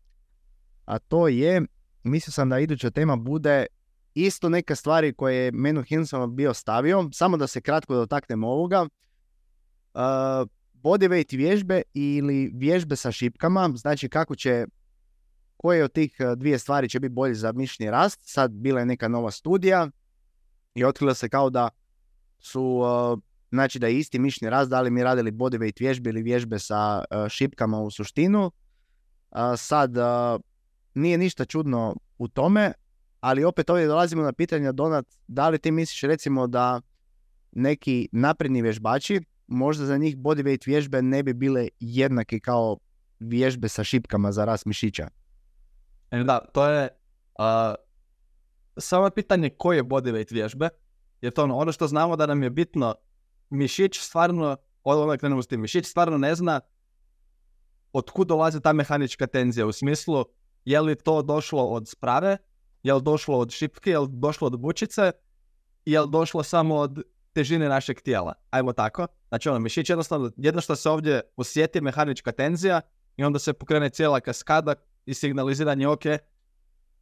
a to je, mislio sam da iduća tema bude isto neke stvari koje je Menu Hinson bio stavio, samo da se kratko dotaknemo ovoga. Uh, bodyweight vježbe ili vježbe sa šipkama, znači kako će, koje od tih uh, dvije stvari će biti bolje za mišićni rast. Sad bila je neka nova studija i otkrilo se kao da su uh, znači da je isti mišni rast, da li mi radili bodyweight vježbe ili vježbe sa uh, šipkama u suštinu. Uh, sad, nije ništa čudno u tome, ali opet ovdje dolazimo na pitanje, Donat, da li ti misliš recimo da neki napredni vježbači, možda za njih bodyweight vježbe ne bi bile jednake kao vježbe sa šipkama za rast mišića? E, da, to je uh, samo pitanje koje bodyweight vježbe, jer to ono, ono što znamo da nam je bitno, mišić stvarno, odmah krenemo s tim, mišić stvarno ne zna od kud dolazi ta mehanička tenzija, u smislu je li to došlo od sprave, je li došlo od šipke, je li došlo od bučice, je li došlo samo od težine našeg tijela. Ajmo tako. Znači ono, mišić jednostavno, jedno što se ovdje osjeti mehanička tenzija i onda se pokrene cijela kaskada i signaliziranje, ok,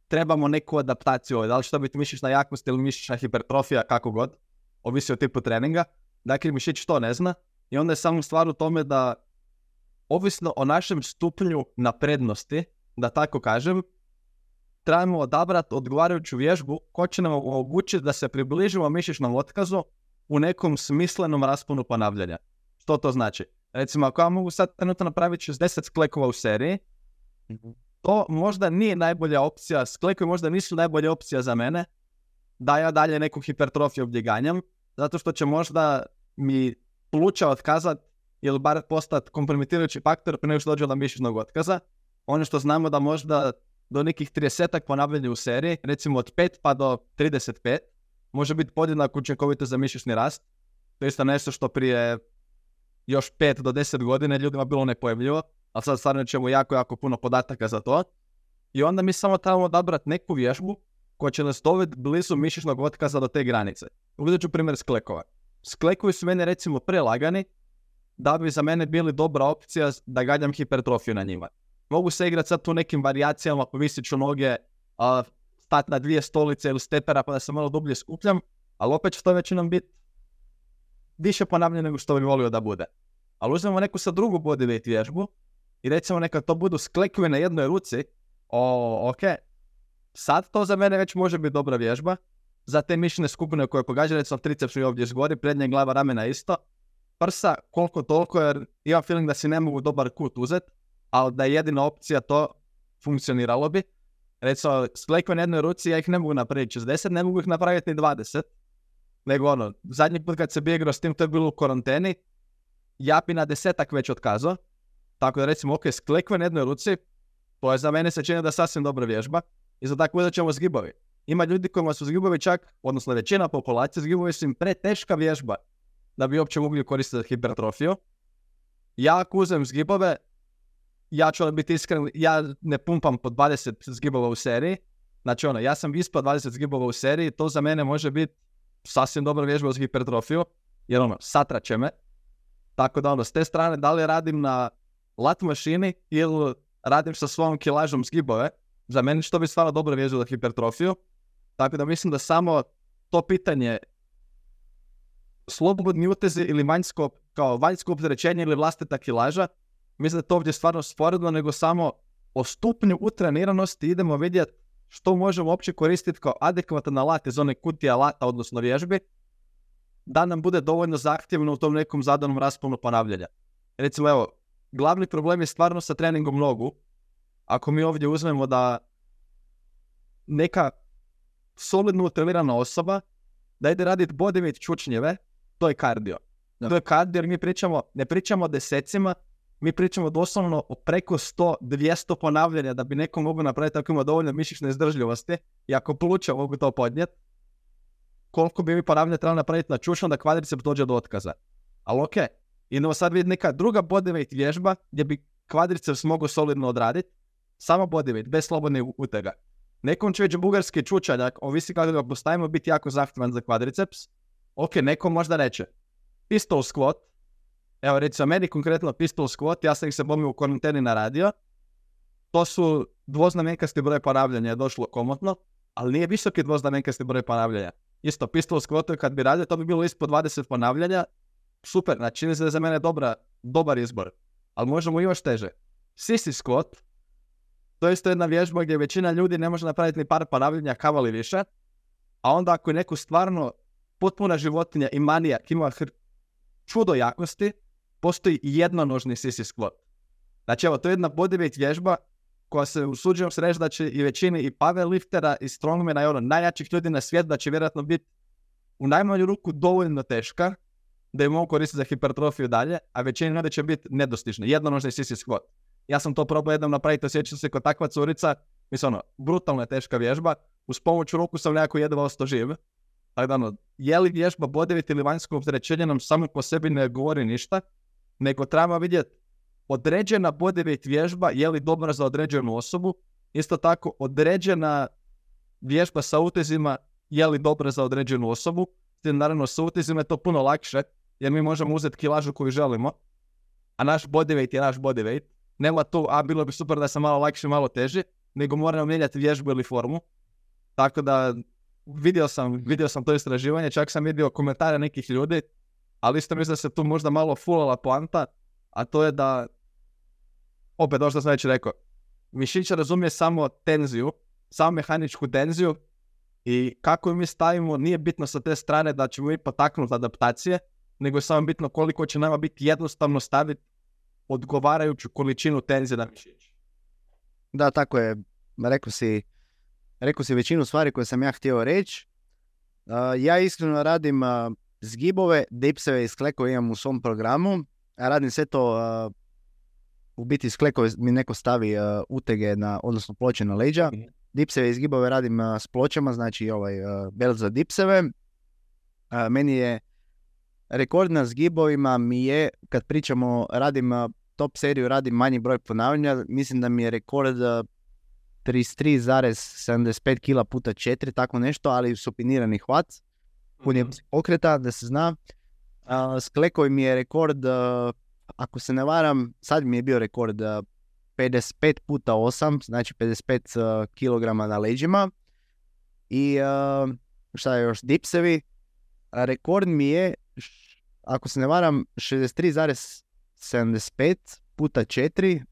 trebamo neku adaptaciju ovdje. Da li će to biti mišićna jaknost ili mišićna hipertrofija, kako god. Ovisi o tipu treninga. Dakle, mišić to ne zna. I onda je samo stvar u tome da, ovisno o našem stupnju naprednosti, da tako kažem, trebamo odabrati odgovarajuću vježbu koja će nam omogućiti da se približimo mišićnom otkazu u nekom smislenom rasponu ponavljanja. Što to znači? Recimo, ako ja mogu sad trenutno napraviti 60 sklekova u seriji, to možda nije najbolja opcija, sklekovi možda nisu najbolja opcija za mene, da ja dalje neku hipertrofiju obdjeganjam, zato što će možda mi pluća otkazat ili bar postati kompromitirajući faktor prije nego što dođe do mišićnog otkaza. Ono što znamo da možda do nekih 30 ponavljanja u seriji, recimo od 5 pa do 35, može biti podjednako učinkovito za mišićni rast. To je isto nešto što prije još 5 do 10 godina ljudima bilo nepojemljivo, ali sad stvarno ćemo jako, jako puno podataka za to. I onda mi samo trebamo odabrati neku vježbu koja će nas dovesti blizu mišićnog otkaza do te granice. Uzet ću primjer sklekova. Sklekovi su meni recimo prelagani da bi za mene bili dobra opcija da gađam hipertrofiju na njima. Mogu se igrati sad tu nekim varijacijama, povisit ću noge, uh, stati na dvije stolice ili stepera pa da se malo dublje skupljam, ali opet će to većinom biti više ponavljanje nego što bi volio da bude. Ali uzmemo neku sa drugu bodyweight vježbu i recimo neka to budu sklekovi na jednoj ruci, o, ok, sad to za mene već može biti dobra vježba, za te mišljene skupine koje pogađaju, recimo triceps mi ovdje zgori, prednja glava, ramena isto, prsa koliko toliko jer imam feeling da si ne mogu dobar kut uzet, ali da je jedina opcija to funkcioniralo bi. Recimo, s na jednoj ruci ja ih ne mogu napraviti 60, ne mogu ih napraviti ni 20. Nego ono, zadnji put kad se bi igrao s tim, to je bilo u karanteni, ja bi na desetak već otkazao. Tako da recimo, ok, s na jednoj ruci, to je za mene se čini da je sasvim dobra vježba. I za tako ćemo zgibovi. Ima ljudi kojima su zgibovi čak, odnosno većina populacije, zgibovi su im preteška vježba da bi uopće mogli koristiti hipertrofiju. Ja ako uzem zgibove, ja ću biti iskren, ja ne pumpam po 20 zgibova u seriji. Znači ono, ja sam ispod 20 zgibova u seriji, to za mene može biti sasvim dobra vježba uz hipertrofiju, jer ono, satraće me. Tako da ono, s te strane, da li radim na lat mašini ili radim sa svojom kilažom zgibove, za mene što bi stvarno dobra vježba za hipertrofiju. Tako da mislim da samo to pitanje slobodni utezi ili vanjsko, kao vanjsko opterećenje ili vlastita kilaža, mislim da to ovdje stvarno sporedno, nego samo o stupnju utreniranosti idemo vidjeti što možemo uopće koristiti kao adekvatan alat iz one kutije alata, odnosno vježbi, da nam bude dovoljno zahtjevno u tom nekom zadanom rasponu ponavljanja. Recimo, evo, glavni problem je stvarno sa treningom nogu. Ako mi ovdje uzmemo da neka solidno utrenirana osoba da ide raditi bodyweight čučnjeve, to je kardio. To je kardio jer mi pričamo, ne pričamo o desecima, mi pričamo doslovno o preko 100, 200 ponavljanja da bi neko mogu napraviti ako ima dovoljno mišićne izdržljivosti i ako pluća mogu to podnijeti, koliko bi mi ponavljanja trebali napraviti na čušno da kvadriceps dođe do otkaza. Ali ok, idemo sad vidjeti neka druga bodyweight vježba gdje bi kvadriceps mogu solidno odraditi, samo bodyweight, bez slobodne utega. Nekom će već bugarski čučaljak, ovisi kako ga postavimo, biti jako zahtjevan za kvadriceps. Ok, nekom možda neće. Pistol squat, Evo recimo meni konkretno pistol squat, ja sam ih se bomio u karanteni na radio. To su dvoznamenkasti broj ponavljanja je došlo komotno, ali nije visoki dvoznamenkasti broj ponavljanja. Isto pistol squat kad bi radio, to bi bilo ispod 20 ponavljanja. Super, znači čini se da je za mene dobra, dobar izbor. Ali možemo još teže. Sisi squat, to je isto jedna vježba gdje većina ljudi ne može napraviti ni par ponavljanja kavali više. A onda ako je neko stvarno potpuna životinja i manijak, ima čudo jakosti, postoji jednonožni sisi squat. Znači evo, to je jedna bodyweight vježba koja se usuđujem se reći da će i većini i powerliftera i strongmana i ono najjačih ljudi na svijetu da će vjerojatno biti u najmanju ruku dovoljno teška da je mogu koristiti za hipertrofiju dalje, a većini ljudi će biti nedostižni. Jednonožni sisi squat. Ja sam to probao jednom napraviti, osjećam se kao takva curica, mislim ono, brutalno je teška vježba, uz pomoć ruku sam nekako jedva ostao živ. Tako da ono, je li vježba bodevit ili vanjsko opterećenje nam samo po sebi ne govori ništa, nego trebamo vidjeti određena bodyweight vježba je li dobra za određenu osobu, isto tako određena vježba sa utezima je li dobra za određenu osobu, naravno sa utezima je to puno lakše, jer mi možemo uzeti kilažu koju želimo, a naš bodyweight je naš bodyweight, nema tu, a bilo bi super da sam malo lakše, malo teži, nego moramo mijenjati vježbu ili formu. Tako da vidio sam, vidio sam to istraživanje, čak sam vidio komentare nekih ljudi, ali isto mislim da se tu možda malo fulala poanta, a to je da, opet ono što sam već rekao, mišić razumije samo tenziju, samo mehaničku tenziju i kako mi stavimo nije bitno sa te strane da ćemo mi potaknuti adaptacije, nego je samo bitno koliko će nama biti jednostavno staviti odgovarajuću količinu tenzije na mišić. Da, tako je. Rekao si, rekao si većinu stvari koje sam ja htio reći. ja iskreno radim zgibove, dipseve i sklekove imam u svom programu. Radim sve to, u biti sklekove mi neko stavi utege, na, odnosno ploče na leđa. Mhm. Dipseve i zgibove radim s pločama, znači ovaj belt za dipseve. Meni je rekord na zgibovima mi je, kad pričamo, radim top seriju, radim manji broj ponavljanja, mislim da mi je rekord 33,75 kila puta 4, tako nešto, ali supinirani hvat. Pun je mhm. okreta, da se zna. Uh, mi je rekord, ako se ne varam, sad mi je bio rekord 55 puta 8, znači 55 kg na leđima. I šta je još, dipsevi. Rekord mi je, ako se ne varam, 63,75 puta 4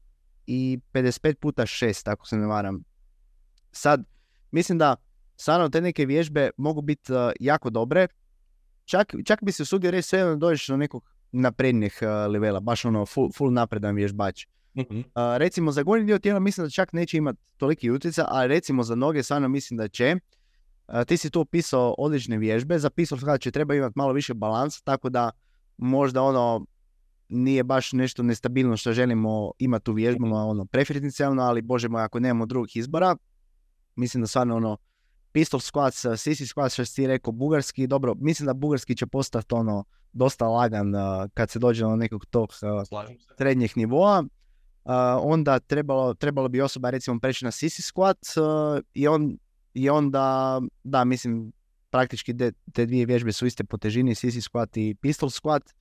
i 55 puta 6, ako se ne varam. Sad, mislim da stvarno te neke vježbe mogu biti uh, jako dobre. Čak, čak bi se usudio reći sve da dođeš do nekog naprednih uh, levela, baš ono full, full napredan vježbač. Uh, recimo za gornji dio tijela mislim da čak neće imati toliki utjeca, a recimo za noge stvarno mislim da će. ti si tu opisao odlične vježbe, zapisao sam da će treba imati malo više balansa, tako da možda ono nije baš nešto nestabilno što želimo imati u vježbama, ono, preferencijalno, ali bože moj, ako nemamo drugih izbora, mislim da stvarno ono, pistol squats, sisi squats, što si rekao, bugarski, dobro, mislim da bugarski će postati ono, dosta lagan uh, kad se dođe do nekog tog uh, srednjeg nivoa. Uh, onda trebalo, trebalo bi osoba recimo preći na sisi squat i, on, i onda, da, mislim, praktički te dvije vježbe su iste po težini, sisi squat i pistol squat.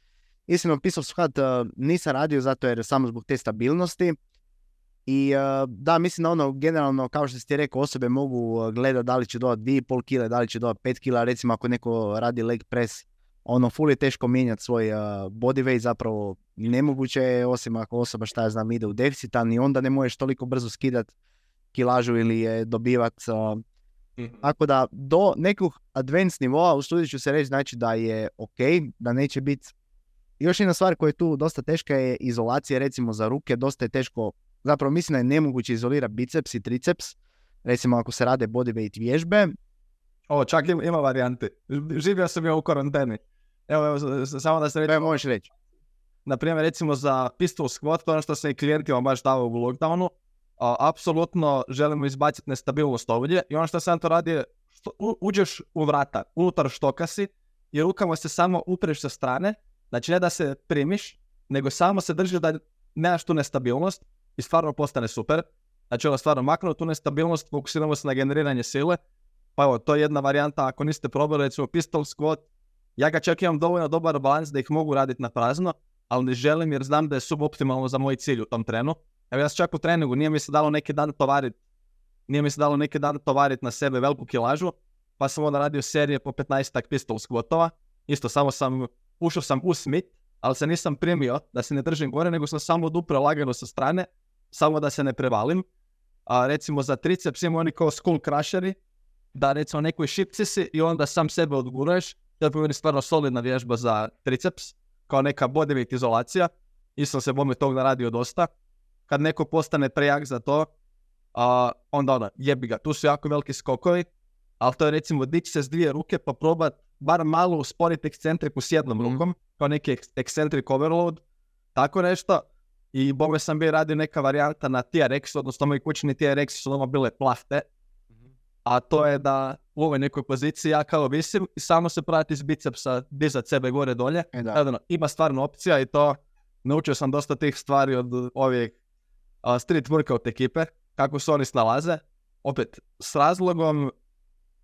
Iskreno, pistol squat nisam radio zato jer samo zbog te stabilnosti. I da, mislim da ono, generalno, kao što ste rekao, osobe mogu gledati da li će dodati 2,5 kg, da li će dodati 5 kg, recimo ako neko radi leg press, ono, full je teško mijenjati svoj body weight, zapravo nemoguće je, osim ako osoba šta ja znam ide u deficita, ni onda ne možeš toliko brzo skidat kilažu ili je dobivat. Mhm. Tako da do nekog advanced nivoa usudit ću se reći znači da je ok, da neće biti još jedna stvar koja je tu dosta teška je izolacija recimo za ruke, dosta je teško, zapravo mislim da je nemoguće izolirati biceps i triceps, recimo ako se rade bodyweight vježbe. O, čak ima, ima varijante. Živio sam ja u karanteni. Evo, evo, samo da se reći. Evo, možeš reći. Na primjer, recimo za pistol squat, to je ono što se i klijentima baš dao u lockdownu, a, apsolutno želimo izbaciti nestabilnost ovdje i ono što sam to radi što, uđeš u vrata, unutar štoka si i rukama se samo upreš sa strane Znači ne da se primiš, nego samo se drži da nemaš tu nestabilnost i stvarno postane super. Znači ono stvarno maknuo tu nestabilnost, fokusiramo se na generiranje sile. Pa evo, to je jedna varijanta, ako niste probali recimo pistol squat, ja ga čak imam dovoljno dobar balans da ih mogu raditi na prazno, ali ne želim jer znam da je suboptimalno za moj cilj u tom trenu. Evo ja sam čak u treningu, nije mi se dalo neki dan tovarit, nije mi se dalo neki dan tovarit na sebe veliku kilažu, pa sam onda radio serije po 15 pistol squatova. Isto samo sam ušao sam u smit, ali se nisam primio da se ne držim gore, nego sam samo odupro lagano sa strane, samo da se ne prevalim. A recimo za triceps imamo oni kao skull crusheri, da recimo nekoj šipci si i onda sam sebe odguraješ, to je po stvarno solidna vježba za triceps. kao neka bodyweight izolacija. I sam se bome tog naradio dosta. Kad neko postane prejak za to, a, onda ona, jebi ga, tu su jako veliki skokovi, ali to je recimo dići se s dvije ruke pa probat bar malo usporiti ekscentriku s jednom Mhm. rukom, kao neki eccentric overload, tako nešto. I bome sam bio radio neka varijanta na TRX, odnosno moji kućni TRX su ono bile plafte, a to je da u ovoj nekoj poziciji ja kao visim i samo se prati iz bicepsa, dizat sebe gore dolje. E, da. Ima stvarno opcija i to naučio sam dosta tih stvari od ovih street workout ekipe, kako se oni snalaze. Opet, s razlogom,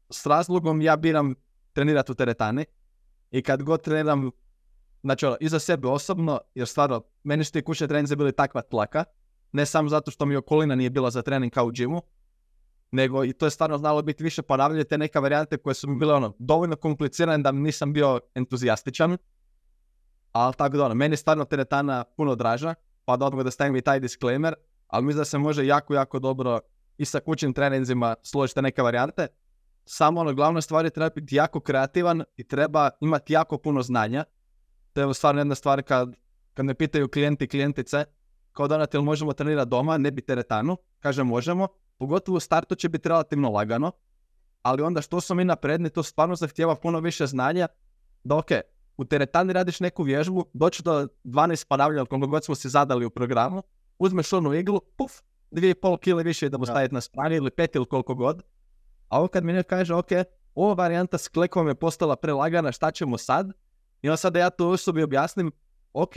s razlogom ja biram trenirati u teretani i kad god treniram, znači ono, i sebe osobno, jer stvarno, meni su ti kućne treninze bili takva tlaka, ne samo zato što mi okolina nije bila za trening kao u džimu, nego i to je stvarno znalo biti više ponavljanje te neke varijante koje su mi bile ono, dovoljno komplicirane da nisam bio entuzijastičan, ali tako da ono, meni je stvarno teretana puno draža, pa da odmah da stavim i taj disclaimer, ali mislim da se može jako, jako dobro i sa kućnim treninzima složiti neke varijante. Samo ono, glavna stvar je treba biti jako kreativan i treba imati jako puno znanja. To je stvarno jedna stvar kad, kad me pitaju klijenti i klijentice, kao Donat, jel možemo trenirati doma, ne bi teretanu? Kažem, možemo. Pogotovo u startu će biti relativno lagano, ali onda što smo mi napredni, to stvarno zahtjeva puno više znanja, da ok, u teretani radiš neku vježbu, doći do 12 ponavljanja koliko god smo si zadali u programu, uzmeš onu iglu, puf, 2,5 kg više idemo Da. staviti na strani ili 5 ili koliko god. A ovo kad mi neko kaže, ok, ova varijanta s klekom je postala prelagana, šta ćemo sad? I onda sad da ja to osobi objasnim, ok,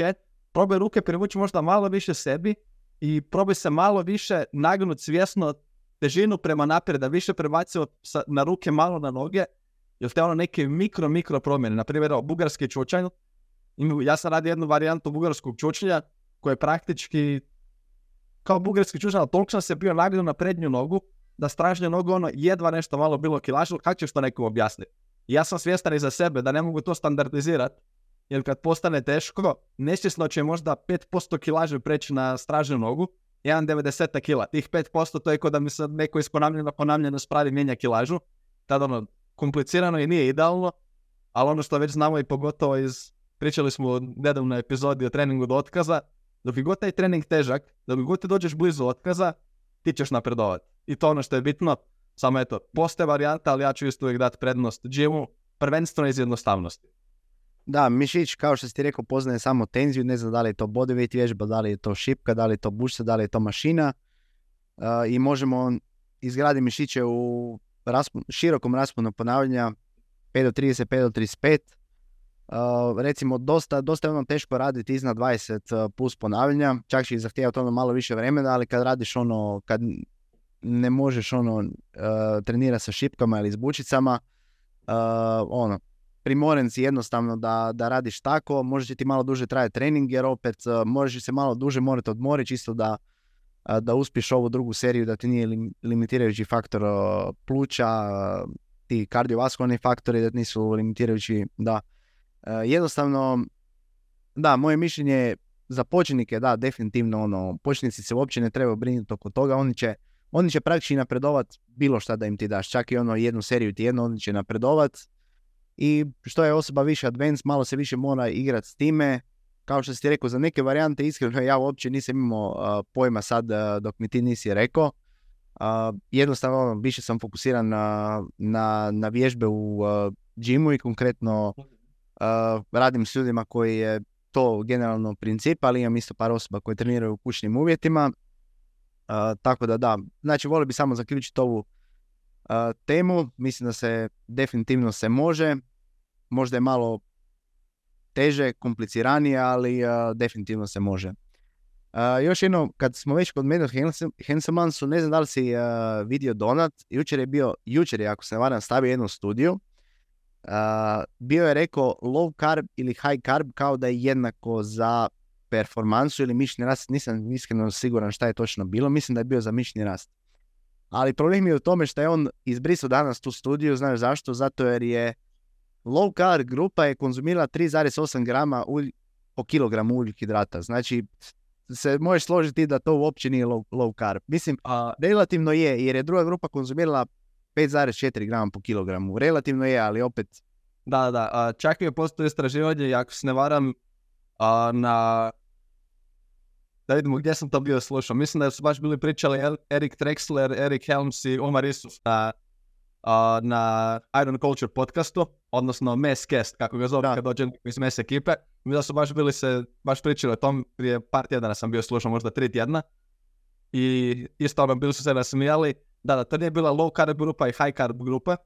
probaj ruke privući možda malo više sebi i probaj se malo više nagnut svjesno težinu prema naprijed, da više prebacimo na ruke malo na noge, jer te ono neke mikro, mikro promjene, na primjer, evo, bugarski čučanj, ja sam radio jednu varijantu bugarskog čučnja, koja je praktički kao bugarski čučanj, ali toliko sam se bio nagnuo na prednju nogu, da stražnju nogu ono jedva nešto malo bilo kilažilo, kako ćeš to nekom objasniti? Ja sam svjestan i za sebe da ne mogu to standardizirati, jer kad postane teško, nesvjesno će možda 5% kilaže preći na stražnju nogu, 1,90 kila. Tih 5% to je kao da mi sad neko iz ponavljanje spravi mijenja kilažu. Tad ono, komplicirano i nije idealno, ali ono što već znamo i pogotovo iz, pričali smo u nedavnoj epizodi o treningu do otkaza, dok je god taj trening težak, dok god ti dođeš blizu otkaza, ti ćeš napredovati. I to ono što je bitno, samo eto, postoje varijanta, ali ja ću isto uvijek dati prednost džimu, prvenstveno iz jednostavnosti. Da, mišić, kao što si ti rekao, poznaje samo tenziju, ne znam da li je to bodyweight vježba, da li je to šipka, da li je to bušca, da li je to mašina. Uh, I možemo izgraditi mišiće u širokom rasponu ponavljanja 5 do 30, 5 do 35. Uh, recimo, dosta, dosta je ono teško raditi iznad 20 uh, plus ponavljanja, čak će zahtijevati ono malo više vremena, ali kad radiš ono, kad ne možeš ono uh, trenirati sa šipkama ili s bučicama, uh, ono, primoren si jednostavno da, da radiš tako, može ti malo duže trajati trening jer opet uh, možeš se malo duže morati odmoriti čisto da, uh, da uspiješ ovu drugu seriju, da ti nije lim- limitirajući faktor uh, pluća, uh, ti kardiovaskularni faktori da ti nisu limitirajući, da. Uh, jednostavno, da, moje mišljenje je za početnike, da, definitivno ono, početnici se uopće ne trebaju brinuti oko toga, oni će, oni će praktički napredovat bilo šta da im ti daš, čak i ono jednu seriju tjedno, oni će napredovat, i što je osoba više advanced, malo se više mora igrati s time. Kao što si ti rekao, za neke varijante iskreno ja uopće nisam imao uh, pojma sad uh, dok mi ti nisi rekao. Uh, jednostavno ono, više sam fokusiran na, na, na vježbe u džimu i konkretno radim s ljudima koji je to generalno princip, ali imam isto par osoba koje treniraju u kućnim uvjetima. Tako da da, znači volio bi samo zaključiti ovu temu. Mislim da se definitivno se može. Možda je malo teže, kompliciranije, ali definitivno se može. Uh, još jedno, kad smo već kod Medod Henselmansu, ne znam da li si uh, vidio Donat, jučer je bio, jučer je, ako se varam, stavio jednu studiju, uh, bio je rekao low carb ili high carb kao da je jednako za performansu ili mišni rast, nisam iskreno siguran šta je točno bilo, mislim da je bio za mišni rast. Ali problem je u tome što je on izbrisao danas tu studiju, znaš zašto? Zato jer je low carb grupa je konzumirala 3,8 grama ulj, po kilogramu ugljikohidrata. Znači, se možeš složiti da to uopće nije low, low carb. Mislim, A, relativno je, jer je druga grupa konzumirala 5,4 grama po kilogramu. Relativno je, ali opet, da, da, a, čak i je postoje istraživanje, ako se ne varam, a, na... Da vidimo gdje sam to bio slušao. Mislim da su baš bili pričali Erik Trexler, Erik Helms i Omar Isuf na, a, na Iron Culture podcastu, odnosno Messcast, kako ga zove kad dođe iz Mess ekipe. Mislim da su baš bili se, baš pričali o tom, prije par tjedana sam bio slušao, možda tri tjedna. I isto ono, bili su se nasmijali, da, da, to nije bila low carb grupa i high carb grupa,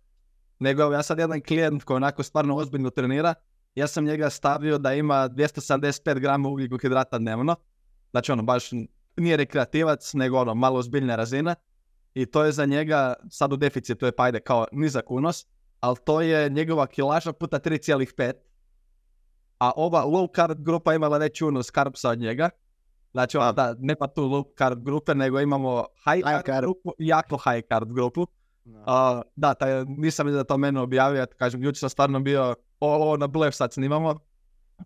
nego ja sad jedan klijent koji onako stvarno ozbiljno trenira, ja sam njega stavio da ima 275 grama ugljikohidrata dnevno, znači ono, baš nije rekreativac, nego ono, malo ozbiljna razina, i to je za njega, sad u deficitu je pa ajde kao nizak unos, ali to je njegova kilaža puta 3,5, a ova low carb grupa imala veći unos karbsa od njega, Znači, ono, da, ne pa tu low carb grupe, nego imamo high, High carb, grupu jako high carb grupu. A, da, taj, nisam da to mene objavio, ja kažem, jučer sam stvarno bio, ovo na blef sad snimamo,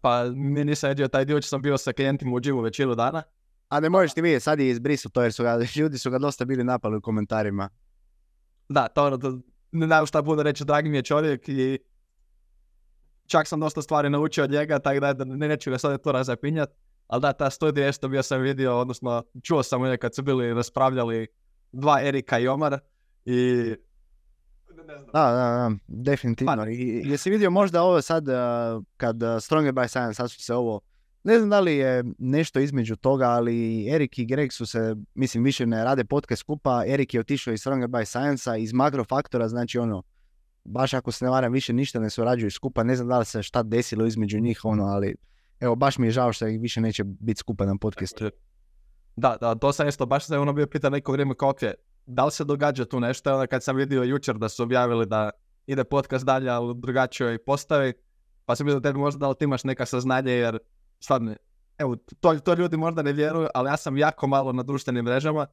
pa mi nisam vidio taj dio, sam bio sa klijentima u džimu većinu dana. A ne možeš ti vidjeti, sad je izbrisao to jer su ga, ljudi su ga dosta bili napali u komentarima. Da, to ono, to, ne znam šta bude reći, dragi mi je čovjek i čak sam dosta stvari naučio od njega, tako da ne, neću ga sad to razapinjat. Ali da, ta studija isto bio sam vidio, odnosno čuo sam je kad su bili raspravljali dva Erika i Omar i ne znam. Da, da, da, definitivno. I, i jesi vidio možda ovo sad, uh, kad uh, Stronger by Science, sad su se ovo, ne znam da li je nešto između toga, ali Erik i Greg su se, mislim, više ne rade podcast skupa. Erik je otišao iz Stronger by Science-a, iz Makrofaktora, znači ono, baš ako se ne varam, više ništa ne surađuju skupa. Ne znam da li se šta desilo između njih, ono, ali evo, baš mi je žao što ih više neće biti skupa na podcastu. Da, da, to sam isto, baš se ono bio pita neko vrijeme kao, ok, da li se događa tu nešto, onda kad sam vidio jučer da su objavili da ide podcast dalje, ali u drugačijoj postavi, pa sam vidio tebi možda da li ti imaš neka saznanje, jer stvarno, evo, to, to ljudi možda ne vjeruju, ali ja sam jako malo na društvenim mrežama,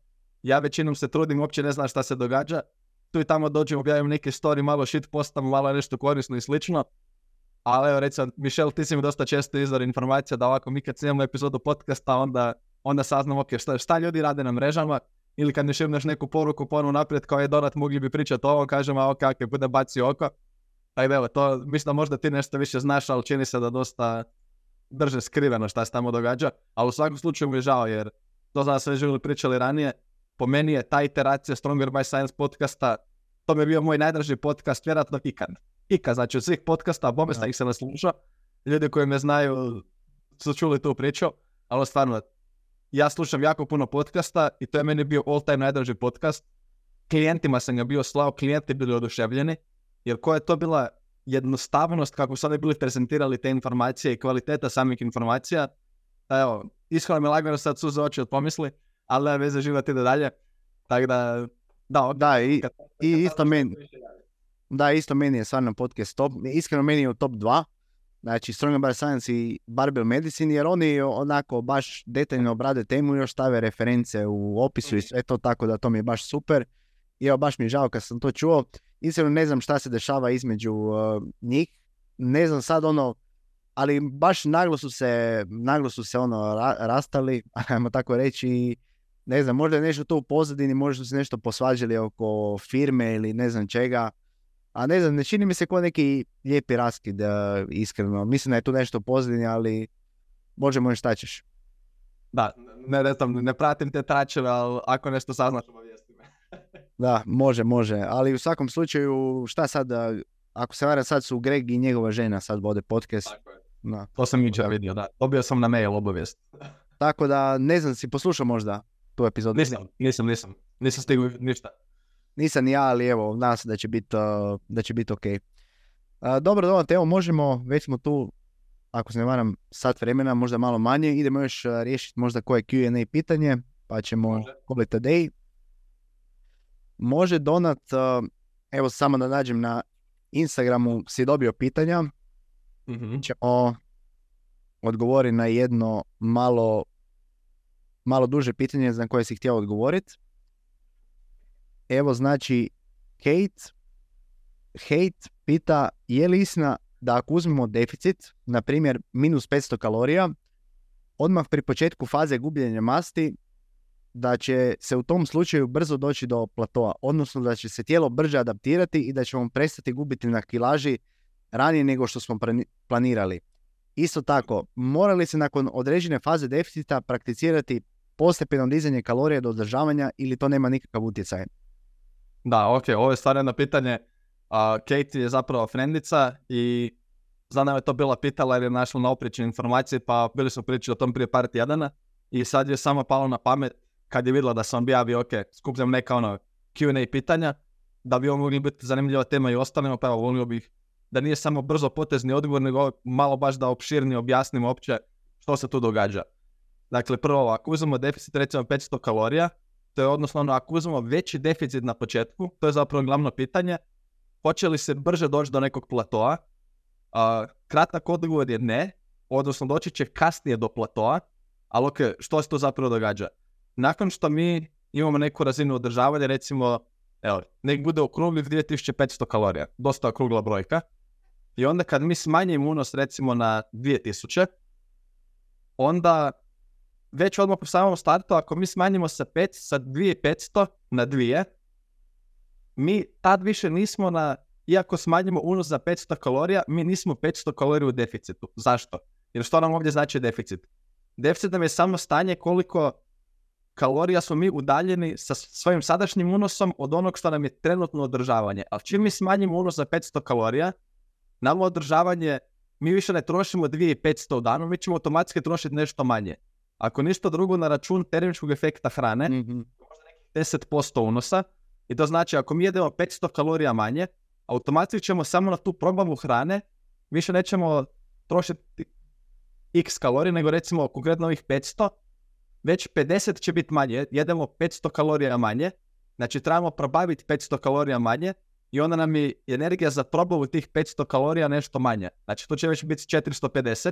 ja većinom se trudim, uopće ne znam šta se događa, tu i tamo dođem, objavim neke story, malo shit postam, malo nešto korisno i slično, ali evo recimo, Mišel, ti si mi dosta često izvor informacija da ovako mi kad snimamo epizodu podcasta, onda, onda saznam ok, šta, šta ljudi rade na mrežama, ili kad mi šibneš neku poruku ponovno naprijed kao je Donat, mogli bi pričati o ovom, kažem, a ok, ok, bude baci oko. Tako da evo, to, mislim da možda ti nešto više znaš, ali čini se da dosta drže skriveno šta se tamo događa, ali u svakom slučaju mi je žao, jer to znam već bili pričali ranije, po meni je ta iteracija Stronger by Science podcasta, to mi je bio moj najdraži podcast, vjerojatno ikad. Ikad, znači od svih podcasta, bome Da. ih se naslušao, ljudi koji me znaju su čuli tu priču, ali stvarno, ja slušam jako puno podcasta i to je meni bio all time najdraži podcast. Klijentima sam ga bio slao, klijenti bili oduševljeni, jer koja je to bila jednostavnost kako su oni bili prezentirali te informacije i kvaliteta samih informacija. Evo, iskreno mi lagano sad suze oči od pomisli, ali nema veze život ide dalje. Tako da, da, ok, Da, i, kad- i kad isto meni. Da, isto meni je stvarno podcast top. Iskreno meni je u top 2. Znači Stronger by Science i Barbell Medicine jer oni onako baš detaljno obrade temu i još stave reference u opisu i sve to tako da to mi je baš super. I evo baš mi je žao kad sam to čuo. Iskreno ne znam šta se dešava između uh, njih. Ne znam sad ono, ali baš naglo su se, naglo su se ono ra- rastali, ajmo tako reći. Ne znam, možda je nešto to u pozadini, možda su se nešto posvađali oko firme ili ne znam čega. A ne znam, ne čini mi se kao neki lijepi raskid, uh, iskreno. Mislim da je tu nešto u pozadini, ali možemo šta ćeš. Da, ne, ne, znam, ne pratim te tračeve, ali ako nešto saznaš, obavijesti me. Da, može, može. Ali u svakom slučaju, šta sad, uh, ako se varam, sad su Greg i njegova žena sad vode podcast. Tako je. Da. To sam jučer vidio, da. Dobio sam na mail obavijest. Tako da, ne znam, si poslušao možda tu epizodu? Nisam, nisam, nisam. Nisam stigao ništa. Nisam ni ja, ali evo, nadam se da će biti uh, da će biti ok. Uh, dobro, dobro, evo možemo, već smo tu, ako se ne varam, sat vremena, možda malo manje. Idemo još uh, riješiti možda koje Q&A pitanje, pa ćemo call it a day. Može Donat, evo samo da nađem na Instagramu, si dobio pitanja, Mhm. ćemo odgovoriti na jedno malo, malo duže pitanje na koje si htio odgovoriti. Evo znači Kate, Hate pita je li istina da ako uzmemo deficit, na primjer minus 500 kalorija, odmah pri početku faze gubljenja masti, da će se u tom slučaju brzo doći do platoa, odnosno da će se tijelo brže adaptirati i da ćemo prestati gubiti na kilaži ranije nego što smo planirali. Isto tako, mora li se nakon određene faze deficita prakticirati postepeno dizanje kalorija do održavanja ili to nema nikakav utjecaj? Da, ok, ovo je stvarno jedno pitanje. A, Katie je zapravo frendica i za nam je to bila pitala jer je našla na oprične informacije, pa bili smo pričali o tom prije par tjedana i sad je samo palo na pamet kad je vidjela da sam objavio, ok, skupljam neka ono Q&A pitanja, da bi ovo mogli biti zanimljiva tema i ostalima, pa evo volio bih da nije samo brzo potezni odgovor, nego malo baš da opširnije objasnimo uopće što se tu događa. Dakle, prvo, ako uzmemo deficit recimo 500 kalorija, to je odnosno ono, ako uzmemo veći deficit na početku, to je zapravo glavno pitanje, hoće li se brže doći do nekog platoa? Uh, kratak odgovor je ne, odnosno doći će kasnije do platoa, ali ok, što se to zapravo događa? Nakon što mi imamo neku razinu održavanja, recimo, evo, nek bude okruglih 2500 kalorija, dosta okrugla brojka, i onda kad mi smanjimo unos recimo na 2000, onda već odmah po samom startu, ako mi smanjimo sa 5, sa 2500 na 2, mi tad više nismo na, iako smanjimo unos za 500 kalorija, mi nismo 500 kalorija u deficitu. Zašto? Jer što nam ovdje znači deficit? Deficit nam je samo stanje koliko kalorija smo mi udaljeni sa svojim sadašnjim unosom od onog što nam je trenutno održavanje. Ali čim mi smanjimo unos za 500 kalorija, nama održavanje, mi više ne trošimo 2500 u danu, mi ćemo automatski trošiti nešto manje. Ako ništa drugo na račun termičkog efekta hrane, mm-hmm. 10% unosa, i to znači ako mi jedemo 500 kalorija manje, automatski ćemo samo na tu probavu hrane, više nećemo trošiti x kalorija, nego recimo konkretno ovih 500, već 50 će biti manje, jedemo 500 kalorija manje, znači trebamo probaviti 500 kalorija manje i onda nam je energija za probavu tih 500 kalorija nešto manje. Znači to će već biti 450,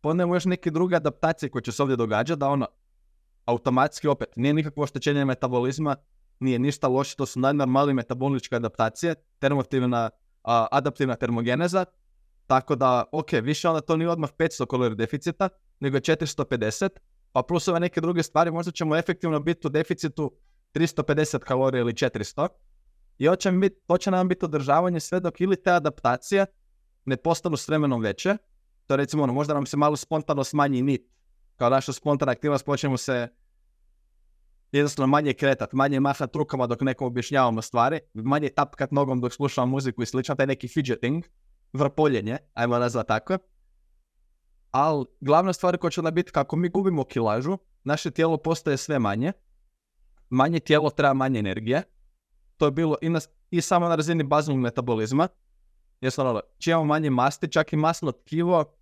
pa onda još neke druge adaptacije koje će se ovdje događati, da ono automatski opet nije nikakvo oštećenje metabolizma, nije ništa loše, to su najnormalnije metaboličke adaptacije, termotivna, adaptivna termogeneza, tako da, ok, više onda to nije odmah 500 kalorija deficita, nego je 450, pa plus ove neke druge stvari, možda ćemo efektivno biti u deficitu 350 kalorija ili 400, i hoće, bit, hoće nam biti održavanje sve dok ili te adaptacije ne postanu s vremenom veće, to recimo ono, možda nam se malo spontano smanji nit, kao naša spontana aktivnost počnemo se jednostavno manje kretat, manje mahat rukama dok nekom objašnjavamo stvari, manje tapkat nogom dok slušamo muziku i slično, taj neki fidgeting, vrpoljenje, ajmo nazvat tako. Ali glavna stvar koja će onda biti kako mi gubimo kilažu, naše tijelo postaje sve manje, manje tijelo treba manje energije, to je bilo i, na, i samo na razini baznog metabolizma, jer čim imamo manje masti, čak i masno tkivo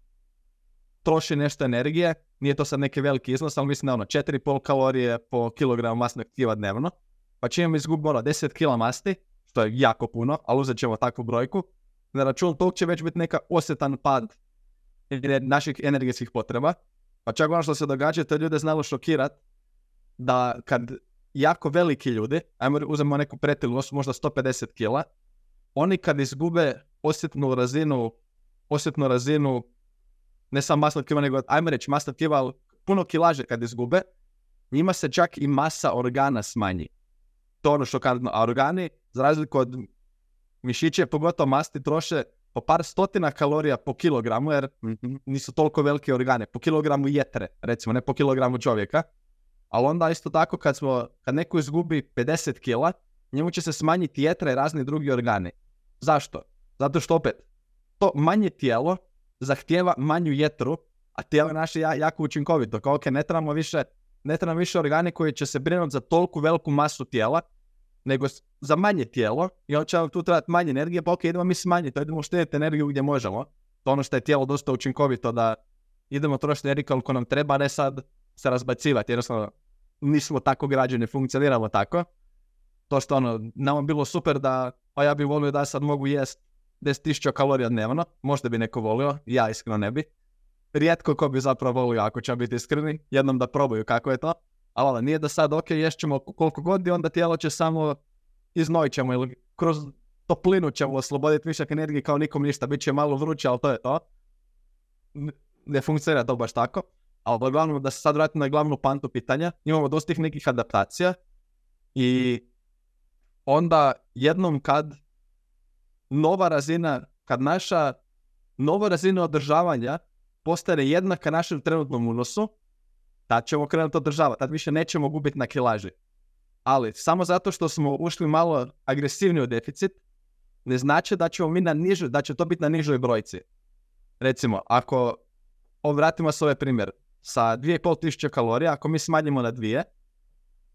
troši nešto energije, nije to sad neki veliki iznos, ali mislim da ono 4,5 kalorije po kilogramu masnog tkiva dnevno, pa čim izgubimo ono 10 kila masti, što je jako puno, ali uzet ćemo takvu brojku, na račun tog će već biti neka osjetan pad naših energetskih potreba, pa čak ono što se događa, to ljude znalo šokirat, da kad jako veliki ljudi, ajmo uzmemo neku pretilu možda 150 kila, oni kad izgube osjetnu razinu, osjetnu razinu, ne samo masnog tkiva, nego ajmo reći masnog tkiva, ali puno kilaže kad izgube, njima se čak i masa organa smanji. To ono što kad, a organi, za razliku od mišiće, pogotovo masti, troše po par stotina kalorija po kilogramu, jer nisu toliko velike organe, po kilogramu jetre, recimo, ne po kilogramu čovjeka. Ali onda isto tako kad, smo, kad neko izgubi 50 kila, njemu će se smanjiti jetra i razni drugi organi. Zašto? Zato što opet, to manje tijelo zahtijeva manju jetru, a tijelo naše je jako učinkovito. Kao ok, ne trebamo više, ne trebamo više organi koji će se brinuti za toliku veliku masu tijela, nego za manje tijelo i on će vam tu trebati manje energije, pa ok, idemo mi smanjiti, idemo štediti energiju gdje možemo. To ono što je tijelo dosta učinkovito da idemo trošiti energiju koliko nam treba, a ne sad se razbacivati. Jednostavno, nismo tako građani, funkcioniramo tako. To što ono, nama bilo super da, pa ja bih volio da sad mogu jest 10.000 kalorija dnevno, možda bi neko volio, ja iskreno ne bi. Rijetko ko bi zapravo volio, ako će biti iskreni, jednom da probaju kako je to. Ali ono, nije da sad, ok, ješćemo koliko god i onda tijelo će samo iznojit ćemo ili kroz toplinu ćemo osloboditi višak energije kao nikom ništa, bit će malo vruće, ali to je to. Ne funkcionira to baš tako. Ali glavno, da se sad vratimo na glavnu pantu pitanja, imamo dosta tih nekih adaptacija i onda jednom kad nova razina, kad naša nova razina održavanja postane jednaka našem trenutnom unosu, tad ćemo krenuti održavati, tad više nećemo gubiti na kilaži. Ali samo zato što smo ušli malo agresivniji u deficit, ne znači da ćemo mi na nižoj, da će to biti na nižoj brojci. Recimo, ako vratimo se ovaj primjer, sa 2500 kalorija, ako mi smanjimo na dvije,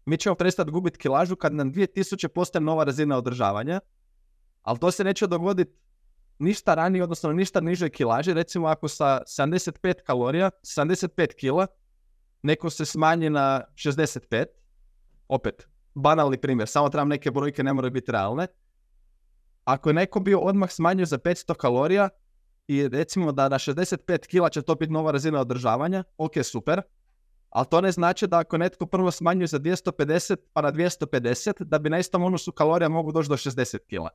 mi ćemo prestati gubiti kilažu kad nam 2000 postane nova razina održavanja, ali to se neće dogoditi ništa ranije, odnosno ništa nižoj kilaži. Recimo ako sa 75 kalorija, 75 kila, neko se smanji na 65, opet, banalni primjer, samo trebam neke brojke, ne moraju biti realne. Ako je neko bio odmah smanjio za 500 kalorija i recimo da na 65 kila će to biti nova razina održavanja, ok, super, ali to ne znači da ako netko prvo smanjuje za 250 pa na 250, da bi na istom unosu kalorija mogu doći do 60 kila.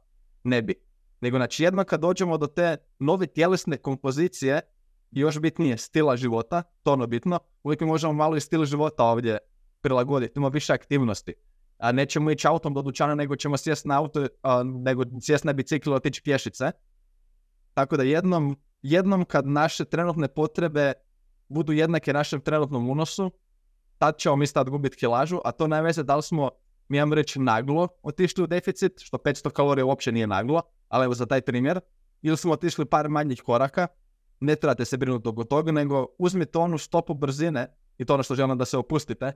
Ne bi. Nego znači jedno kad dođemo do te nove tjelesne kompozicije, i još bitnije stila života, to ono bitno, uvijek možemo malo i stil života ovdje prilagoditi, imamo više aktivnosti. A nećemo ići autom do dućana, nego ćemo sjesti na auto, nego sjesti na bicikl otići pješice. Tako da jednom, jednom kad naše trenutne potrebe budu jednake našem trenutnom unosu, tad ćemo mi stati gubiti kilažu, a to najveze da li smo, mi imamo reći, naglo otišli u deficit, što 500 kalorija uopće nije naglo, ali evo za taj primjer, ili smo otišli par manjih koraka, ne trebate se brinuti oko toga, nego uzmite onu stopu brzine, i to ono što želim da se opustite,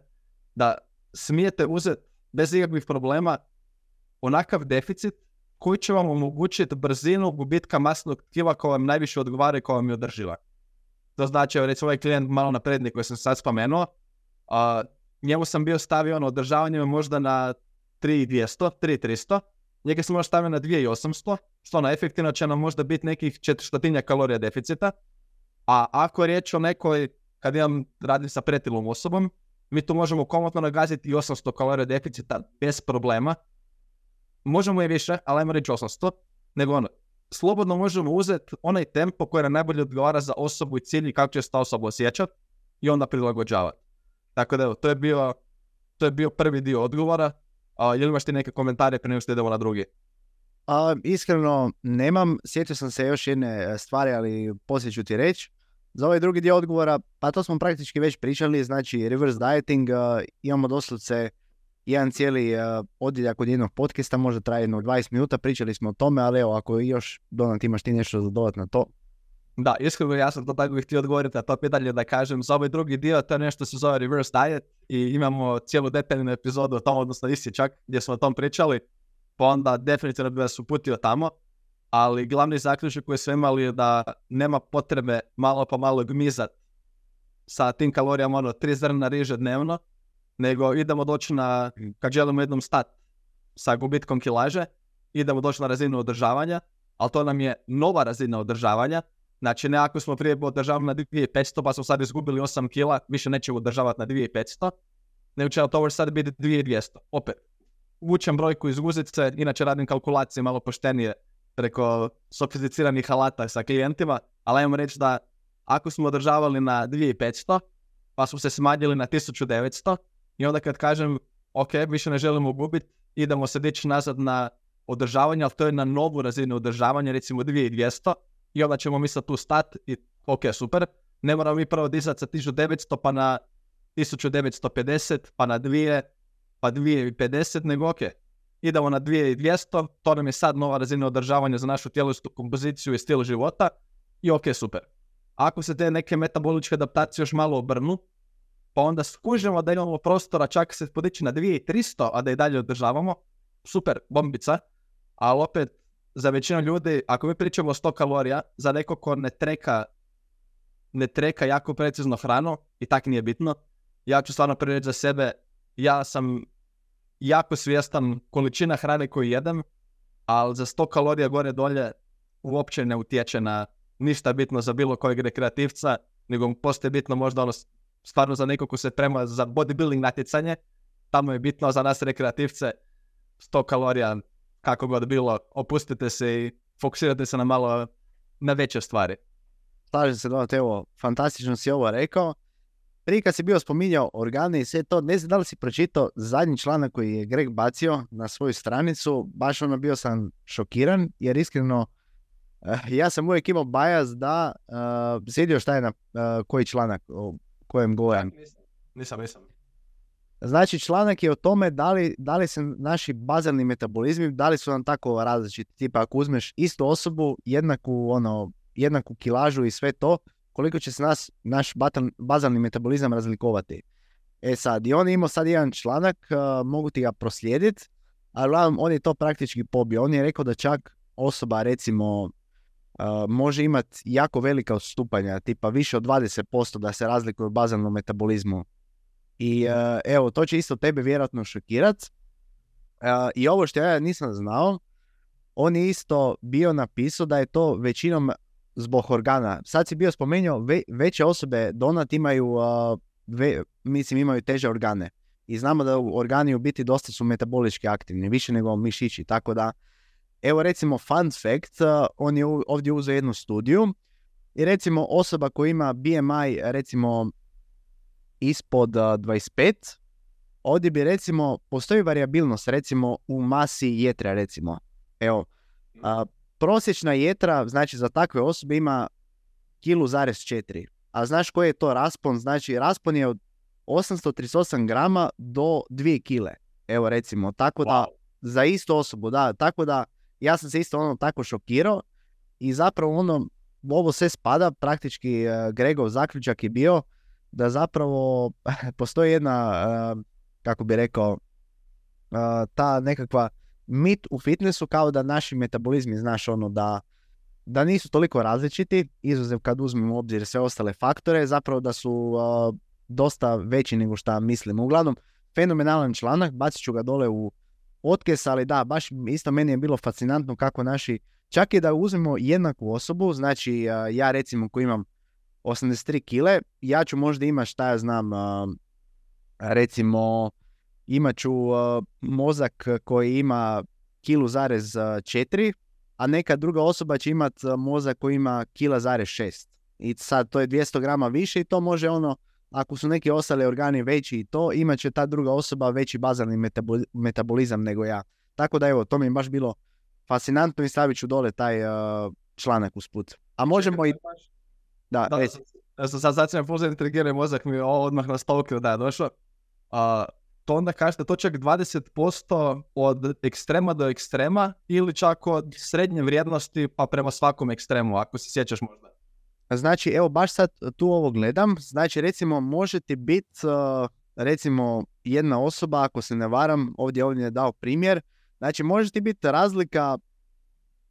da smijete uzeti bez ikakvih problema onakav deficit koji će vam omogućiti brzinu gubitka masnog tkiva koja vam najviše odgovara i koja vam je održiva. To znači, recimo ovaj klijent malo napredni koji sam sad spomenuo, a, njemu sam bio stavio ono održavanje možda na 3200, 3300, njega sam možda stavio na 2800, što na efektivno će nam možda biti nekih 400 kalorija deficita, a ako je riječ o nekoj, kad imam radim sa pretilom osobom, mi tu možemo komotno nagaziti i 800 kalorija deficita bez problema. Možemo je više, ali ajmo reći 800, nego ono, slobodno možemo uzeti onaj tempo koji nam najbolje odgovara za osobu i cilj i kako će se ta osoba osjećati i onda prilagođavati. Tako da evo, to je bio, to je bio prvi dio odgovora. A, li imaš ti neke komentare prije nego što idemo na drugi? A, iskreno nemam, sjetio sam se još jedne e, stvari, ali poslije ću ti reći. Za ovaj drugi dio odgovora, pa to smo praktički već pričali, znači reverse dieting, uh, imamo doslovce jedan cijeli uh, odjeljak od jednog podcasta, možda traje jedno 20 minuta, pričali smo o tome, ali evo, ako još Donat imaš ti nešto za dodat na to. Da, iskreno ja sam to tako htio odgovoriti na to pitanje da kažem, za ovaj drugi dio to je nešto se zove reverse diet i imamo cijelu detaljnu epizodu o tom, odnosno isti čak gdje smo o tom pričali, pa onda definitivno bi vas uputio tamo, ali glavni zaključak koji smo imali je da nema potrebe malo po malo gmizat sa tim kalorijama, ono, tri zrna riže dnevno, nego idemo doći na, kad želimo jednom stat sa gubitkom kilaže, idemo doći na razinu održavanja, ali to nam je nova razina održavanja, Znači, ne ako smo prije održavali na 2500, pa smo sad izgubili 8 kila, više nećemo održavati na 2500, nego će to sad biti 2200. Opet, vučem brojku iz guzice, inače radim kalkulacije malo poštenije preko sofisticiranih alata sa klijentima, ali ajmo reći da ako smo održavali na 2500, pa smo se smanjili na 1900, i onda kad kažem, ok, više ne želimo gubiti, idemo se dići nazad na održavanje, ali to je na novu razinu održavanja, recimo 2200, i onda ćemo mi sad tu stat i ok, super. Ne moramo mi prvo dizati sa 1900 pa na 1950, pa na 2, pa 2050, nego ok, idemo na 2200, to nam je sad nova razina održavanja za našu tjelesnu kompoziciju i stil života i ok, super. Ako se te neke metaboličke adaptacije još malo obrnu, pa onda skužimo da imamo prostora čak se podići na 2300, a da i dalje održavamo, super, bombica, ali opet za većinu ljudi, ako mi pričamo o 100 kalorija, za neko ko ne treka, ne treka jako precizno hranu, i tak nije bitno, ja ću stvarno prireći za sebe, ja sam jako svjestan količina hrane koju jedem, ali za 100 kalorija gore dolje uopće ne utječe na ništa bitno za bilo kojeg rekreativca, nego postoje bitno možda ono stvarno za nekog ko se prema za bodybuilding natjecanje, tamo je bitno za nas rekreativce 100 kalorija kako god bilo, opustite se i fokusirate se na malo na veće stvari. Slažem se, da, evo, fantastično si ovo rekao. Prije kad si bio spominjao organe i sve to, ne znam da li si pročitao zadnji članak koji je Greg bacio na svoju stranicu, baš ono bio sam šokiran, jer iskreno eh, ja sam uvijek imao bajas da, uh, sjedio šta je na eh, koji članak o kojem govorim. Nisam, nisam. Znači članak je o tome da li, da li se naši bazalni metabolizmi, da li su nam tako različiti. Tipa ako uzmeš istu osobu, jednaku, ono, jednaku kilažu i sve to, koliko će se nas, naš bazalni metabolizam razlikovati. E sad, i on je imao sad jedan članak, uh, mogu ti ga proslijediti, ali uglavnom on je to praktički pobio. On je rekao da čak osoba recimo uh, može imati jako velika odstupanja, tipa više od 20% da se razlikuje u bazalnom metabolizmu. I uh, evo, to će isto tebe vjerojatno šokirat. Uh, I ovo što ja nisam znao, on je isto bio napisao da je to većinom zbog organa. Sad si bio spomenuo, ve, veće osobe donat imaju, uh, ve, mislim imaju teže organe. I znamo da organi u biti dosta su metabolički aktivni, više nego mišići. Tako da, evo recimo fun fact, uh, on je ovdje uzeo jednu studiju i recimo osoba koja ima BMI recimo ispod uh, 25, ovdje bi recimo, postoji variabilnost recimo u masi jetre recimo. Evo, a, prosječna jetra, znači za takve osobe ima kilu zarez četiri. A znaš koji je to raspon? Znači raspon je od 838 grama do 2 kile. Evo recimo, tako da za istu osobu, da, tako da ja sam se isto ono tako šokirao i zapravo ono, ovo sve spada, praktički uh, Gregov zaključak je bio da zapravo postoji jedna, uh, kako bi rekao, uh, ta nekakva mit u fitnessu kao da naši metabolizmi, znaš ono da, da nisu toliko različiti, izuzev kad uzmemo u obzir sve ostale faktore, zapravo da su uh, dosta veći nego šta mislimo. Uglavnom, fenomenalan članak, bacit ću ga dole u otkes, ali da, baš isto meni je bilo fascinantno kako naši, čak i da uzmemo jednaku osobu, znači ja recimo koji imam 83 kile, ja ću možda imati šta ja znam, recimo imat ću mozak koji ima kilu zarez četiri, a neka druga osoba će imat mozak koji ima kila zarez šest. I sad to je 200 grama više i to može ono, ako su neki ostali organi veći i to, imat će ta druga osoba veći bazalni metaboli- metabolizam nego ja. Tako da evo, to mi je baš bilo fascinantno i stavit ću dole taj uh, članak usput. A možemo i... Da, Da, reci. ja sam sad sad sam puno integrirani mozak mi ovo odmah na stalker da je došao. A, to onda kažete to čak 20% od ekstrema do ekstrema ili čak od srednje vrijednosti pa prema svakom ekstremu, ako se sjećaš možda. Znači, evo baš sad tu ovo gledam. Znači, recimo, može ti biti, recimo, jedna osoba, ako se ne varam, ovdje ovdje je dao primjer, znači, može ti biti razlika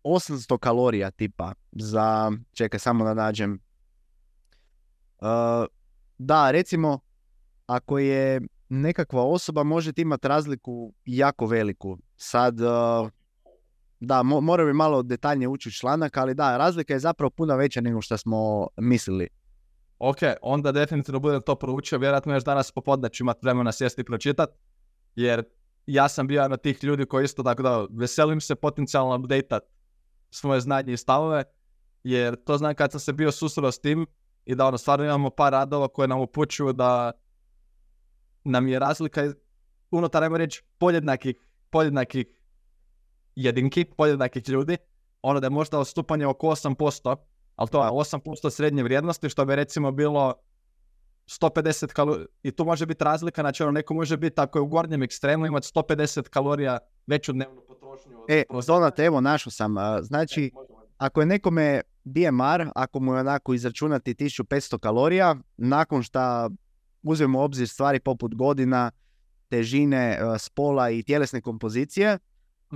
800 kalorija tipa za, čekaj, samo da nađem. Da, recimo, ako je nekakva osoba, može ti imati razliku jako veliku. Sad, uh, da, mo- morao bi malo detaljnije ući u članak, ali da, razlika je zapravo puno veća nego što smo mislili. Ok, onda definitivno budem to proučio, vjerojatno još danas popodne ću imat vremena sjesti i pročitat, jer ja sam bio jedan od tih ljudi koji isto tako da veselim se potencijalno updateat svoje znanje i stavove, jer to znam kad sam se bio susreo s tim i da ono stvarno imamo par radova koje nam upućuju da nam je razlika unutar, ajmo reći, podjednakih, podjednakih jedinki, podjednakih ljudi, ono da je možda odstupanje oko 8%, ali to je 8% srednje vrijednosti, što bi recimo bilo 150 kalorija, i tu može biti razlika, znači ono neko može biti, ako je u gornjem ekstremu, imati 150 kalorija veću dnevnu potrošnju. od E, prosjeka. Donat, evo, našao sam. Znači, E, ako je nekome BMR, ako mu je onako izračunati 1500 kalorija, nakon što uzmemo u obzir stvari poput godina, težine, e, spola i tjelesne kompozicije,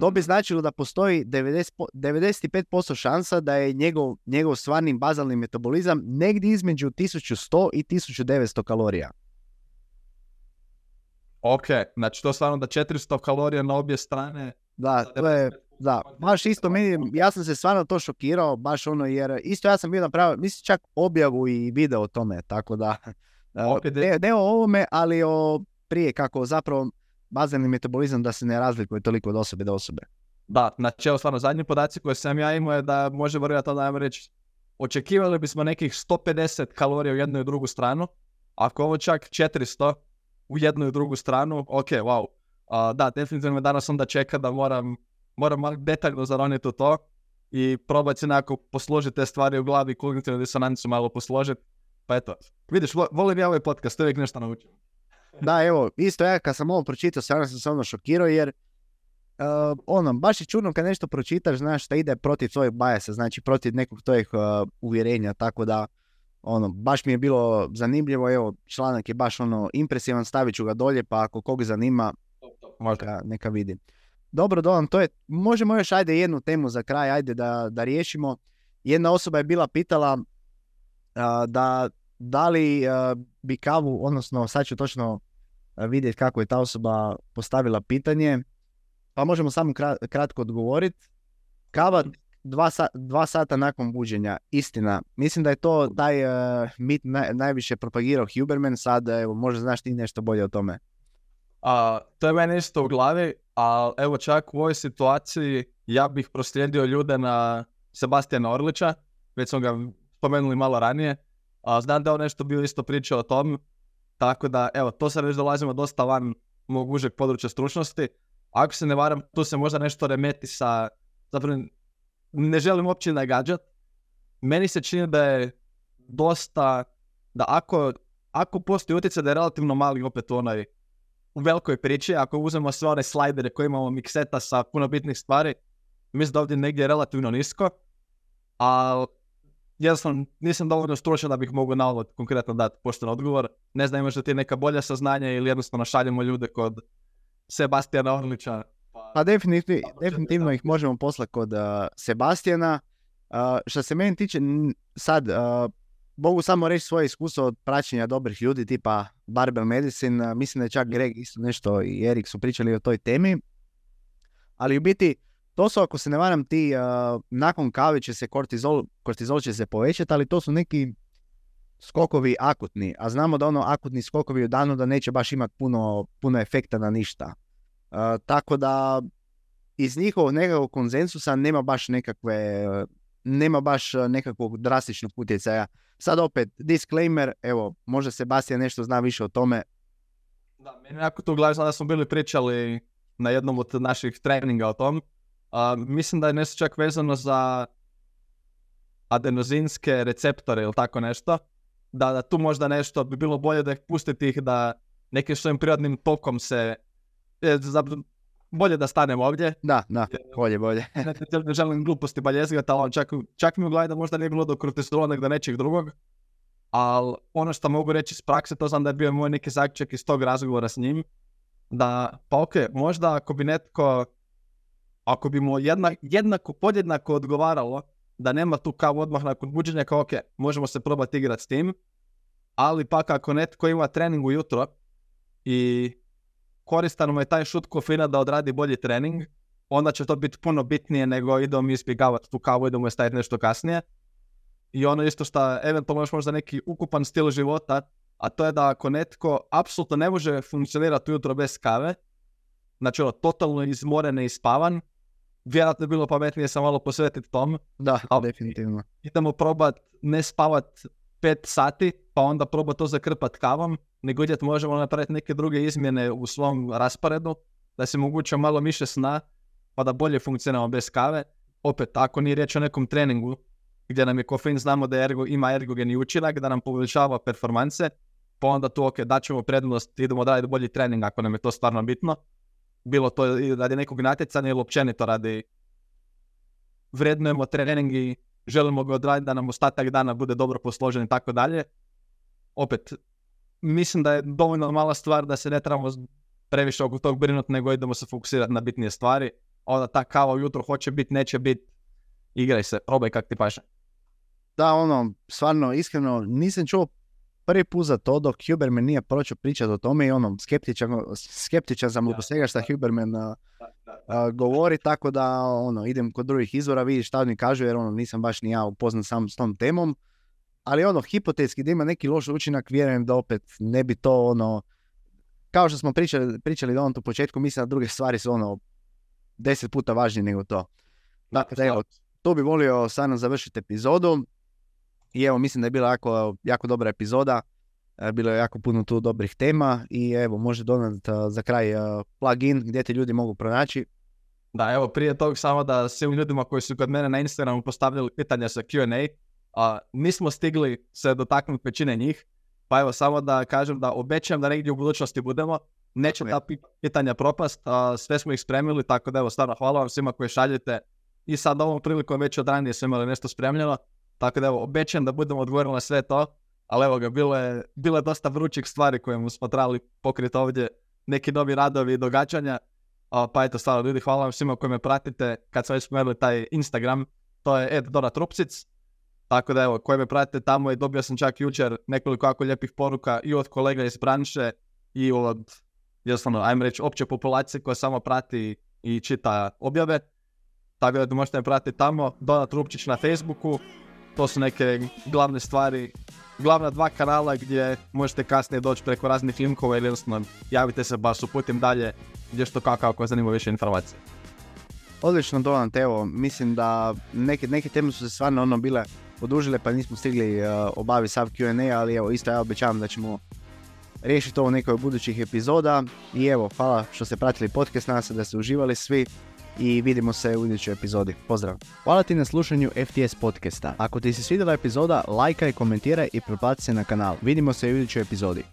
to bi značilo da postoji 90, po- 95% šansa da je njegov, njegov stvarni bazalni metabolizam negdje između 1100 i 1900 kalorija. Ok, znači to stvarno da 400 kalorija na obje strane. Da, to je, da, baš isto meni, ja sam se stvarno to šokirao, baš ono, jer isto ja sam bio napravio, mislim čak objavu i video o tome, tako da, Opet ne, ne o ovome, ali o prije kako zapravo bazalni metabolizam da se ne razlikuje toliko od osobe do osobe. Da, znači evo stvarno zadnji podaci koje sam ja imao je da može vjerojatno da reći očekivali bismo nekih 150 kalorija u jednu i drugu stranu, ako ovo čak 400 u jednu i drugu stranu, ok, wow. A, da, definitivno me danas onda čeka da moram, moram malo detaljno zaroniti u to, i probat se nekako posložiti te stvari u glavi, kognitivnu disonancu malo posložiti. Pa eto, vidiš, vo- volim ja ovaj podcast, uvijek nešto naučim. Da, evo, isto ja kad sam ovo pročitao, stvarno sam se ono šokirao jer uh, ono, baš je čudno kad nešto pročitaš, znaš, šta ide protiv tvojeg bajasa, znači protiv nekog tvojeg uh, uvjerenja, tako da ono, baš mi je bilo zanimljivo, evo, članak je baš ono impresivan, stavit ću ga dolje, pa ako kog zanima, neka, neka vidi. Dobro, Dolan, to je, možemo još ajde jednu temu za kraj, ajde da, da riješimo. Jedna osoba je bila pitala a, da, da li a, bi kavu, odnosno sad ću točno vidjeti kako je ta osoba postavila pitanje, pa možemo samo kra- kratko odgovoriti. Kava dva, sa- dva sata nakon buđenja, istina. Mislim da je to taj a, mit naj- najviše propagirao Huberman, sad evo, možda znaš ti nešto bolje o tome. A, to je meni isto u glavi, a evo čak u ovoj situaciji ja bih proslijedio ljude na Sebastijana Orlića, već smo ga spomenuli malo ranije, a znam da je on nešto bio isto pričao o tom, tako da evo, to sad već dolazimo dosta van mog užeg područja stručnosti. Ako se ne varam, tu se možda nešto remeti sa, zapravo ne želim uopće nagađat, meni se čini da je dosta, da ako, ako postoji utjecaj da je relativno mali opet u onoj u velikoj priči, ako uzmemo sve one slajdere koje imamo mikseta sa puno bitnih stvari, mislim da ovdje negdje je relativno nisko, ali jednostavno nisam dovoljno stručan da bih mogao na ovo konkretno dati pošten odgovor. Ne znam imaš li ti neka bolja saznanja ili jednostavno šaljemo ljude kod Sebastijana Orlića. Pa ćete definitivno ih možemo poslati kod uh, Sebastijana. Uh, što se meni tiče, sad uh, mogu samo reći svoje iskustvo od praćenja dobrih ljudi tipa Barbell Medicine. mislim da je čak Greg isto nešto i Erik su pričali o toj temi. Ali u biti, to su ako se ne varam ti, uh, nakon kave će se kortizol, kortizol će se povećati, ali to su neki skokovi akutni. A znamo da ono akutni skokovi u danu da neće baš imati puno, puno efekta na ništa. Uh, tako da iz njihovog nekakvog konsenzusa nema baš nekakve nema baš nekakvog drastičnog utjecaja. Sad opet, disclaimer, evo, možda Sebastian nešto zna više o tome. Da, meni jako tu u glavi da smo bili pričali na jednom od naših treninga o tom. A, mislim da je nešto čak vezano za adenozinske receptore ili tako nešto. Da, da tu možda nešto bi bilo bolje da pustiti ih da nekim svojim prirodnim tokom se... e, bolje da stanem ovdje. Da, da, bolje, bolje. ne, želim gluposti baljezgati, ali čak, čak mi u glavi da možda nije bilo do kortizola nego do nečeg drugog. Ali ono što mogu reći iz prakse, to znam da je bio moj neki zaključak iz tog razgovora s njim, da, pa ok, možda ako bi netko, ako bi mu jedna, jednako, podjednako odgovaralo da nema tu kavu odmah nakon buđenja, kao ok, možemo se probati igrati s tim, ali pak ako netko ima trening ujutro i koristan mu je taj šut kofina da odradi bolji trening, onda će to biti puno bitnije nego idemo izbjegavati tu kavu, idemo je staviti nešto kasnije. I ono isto što eventualno još možda neki ukupan stil života, a to je da ako netko apsolutno ne može funkcionirati ujutro bez kave, znači ono, totalno izmoren i spavan, vjerojatno je bilo pametnije se malo posvetiti tom, Da, definitivno. idemo probat ne spavat 5 sati, pa onda probat to zakrpat kavom, nego vidjeti možemo napraviti neke druge izmjene u svom rasporedu, da se moguće malo više sna, pa da bolje funkcioniramo bez kave. Opet, ako nije riječ o nekom treningu, gdje nam je kofein, znamo da ergo, ima ergogeni učinak, da nam poboljšava performanse, pa onda tu, ok, daćemo prednost, idemo dalje bolji trening ako nam je to stvarno bitno. Bilo to radi nekog natjecanja ili općenito radi vrednujemo trening i želimo ga odraditi da nam ostatak dana bude dobro posložen i tako dalje. Opet, mislim da je dovoljno mala stvar da se ne trebamo previše oko tog brinuti, nego idemo se fokusirati na bitnije stvari. Onda ta kava ujutro hoće biti, neće biti, igraj se, probaj kak ti paše. Da, ono, stvarno, iskreno, nisam čuo prvi put za to dok Huberman nije počeo pričati o tome i ono, skeptičan, skeptičan sam oko Da. svega što Huberman a, a, govori, tako da ono, idem kod drugih izvora, vidiš šta oni kažu, jer ono, nisam baš ni ja upoznat sam s tom temom. Ali ono, hipotetski da ima neki loš učinak, vjerujem da opet ne bi to ono, kao što smo pričali, pričali da on u početku, mislim da druge stvari su ono, deset puta važnije nego to. Dakle, da, evo, tu bi volio stvarno završiti epizodu. I evo, mislim da je bila jako, jako dobra epizoda. E, Bilo je jako puno tu dobrih tema i evo, može donat e, za kraj e, plugin gdje te ljudi mogu pronaći. Da, evo, prije tog samo da svim ljudima koji su kod mene na Instagramu postavljali pitanja sa Q&A, a, nismo stigli se dotaknuti većine njih, pa evo samo da kažem da obećam da negdje u budućnosti budemo, neće ta pitanja propast, a, sve smo ih spremili, tako da evo stvarno hvala vam svima koji šaljete i sad ovom prilikom već od ranije smo imali nešto spremljeno, tako da evo obećam da budemo odgovorili na sve to, ali evo ga, bilo je, bilo je dosta vrućih stvari koje smo trebali pokriti ovdje, neki novi radovi i događanja, a, pa eto stvarno ljudi, hvala vam svima koji me pratite, kad sam već spomenuli taj Instagram, to je Ed Dora Trupcic, tako da evo, koji me pratite tamo i dobio sam čak jučer nekoliko jako lijepih poruka i od kolega iz branše i od, jednostavno, ajmo reći, opće populacije koja samo prati i čita objave. Tako da možete me pratiti tamo, Donat Trupčić na Facebooku, to su neke glavne stvari, glavna dva kanala gdje možete kasnije doći preko raznih linkova ili jednostavno javite se baš uputim dalje gdje što kako ako zanima više informacije. Odlično Donat, evo, mislim da neke, neke teme su se stvarno ono bile odužile pa nismo stigli uh, obaviti sav Q&A, ali evo isto ja obećavam da ćemo riješiti ovo u nekoj budućih epizoda i evo, hvala što ste pratili podcast, nadam se da ste uživali svi i vidimo se u idućoj epizodi. Pozdrav! Hvala ti na slušanju FTS podcasta. Ako ti se svidjela epizoda, lajkaj, komentiraj i prebaci se na kanal. Vidimo se u idućoj epizodi.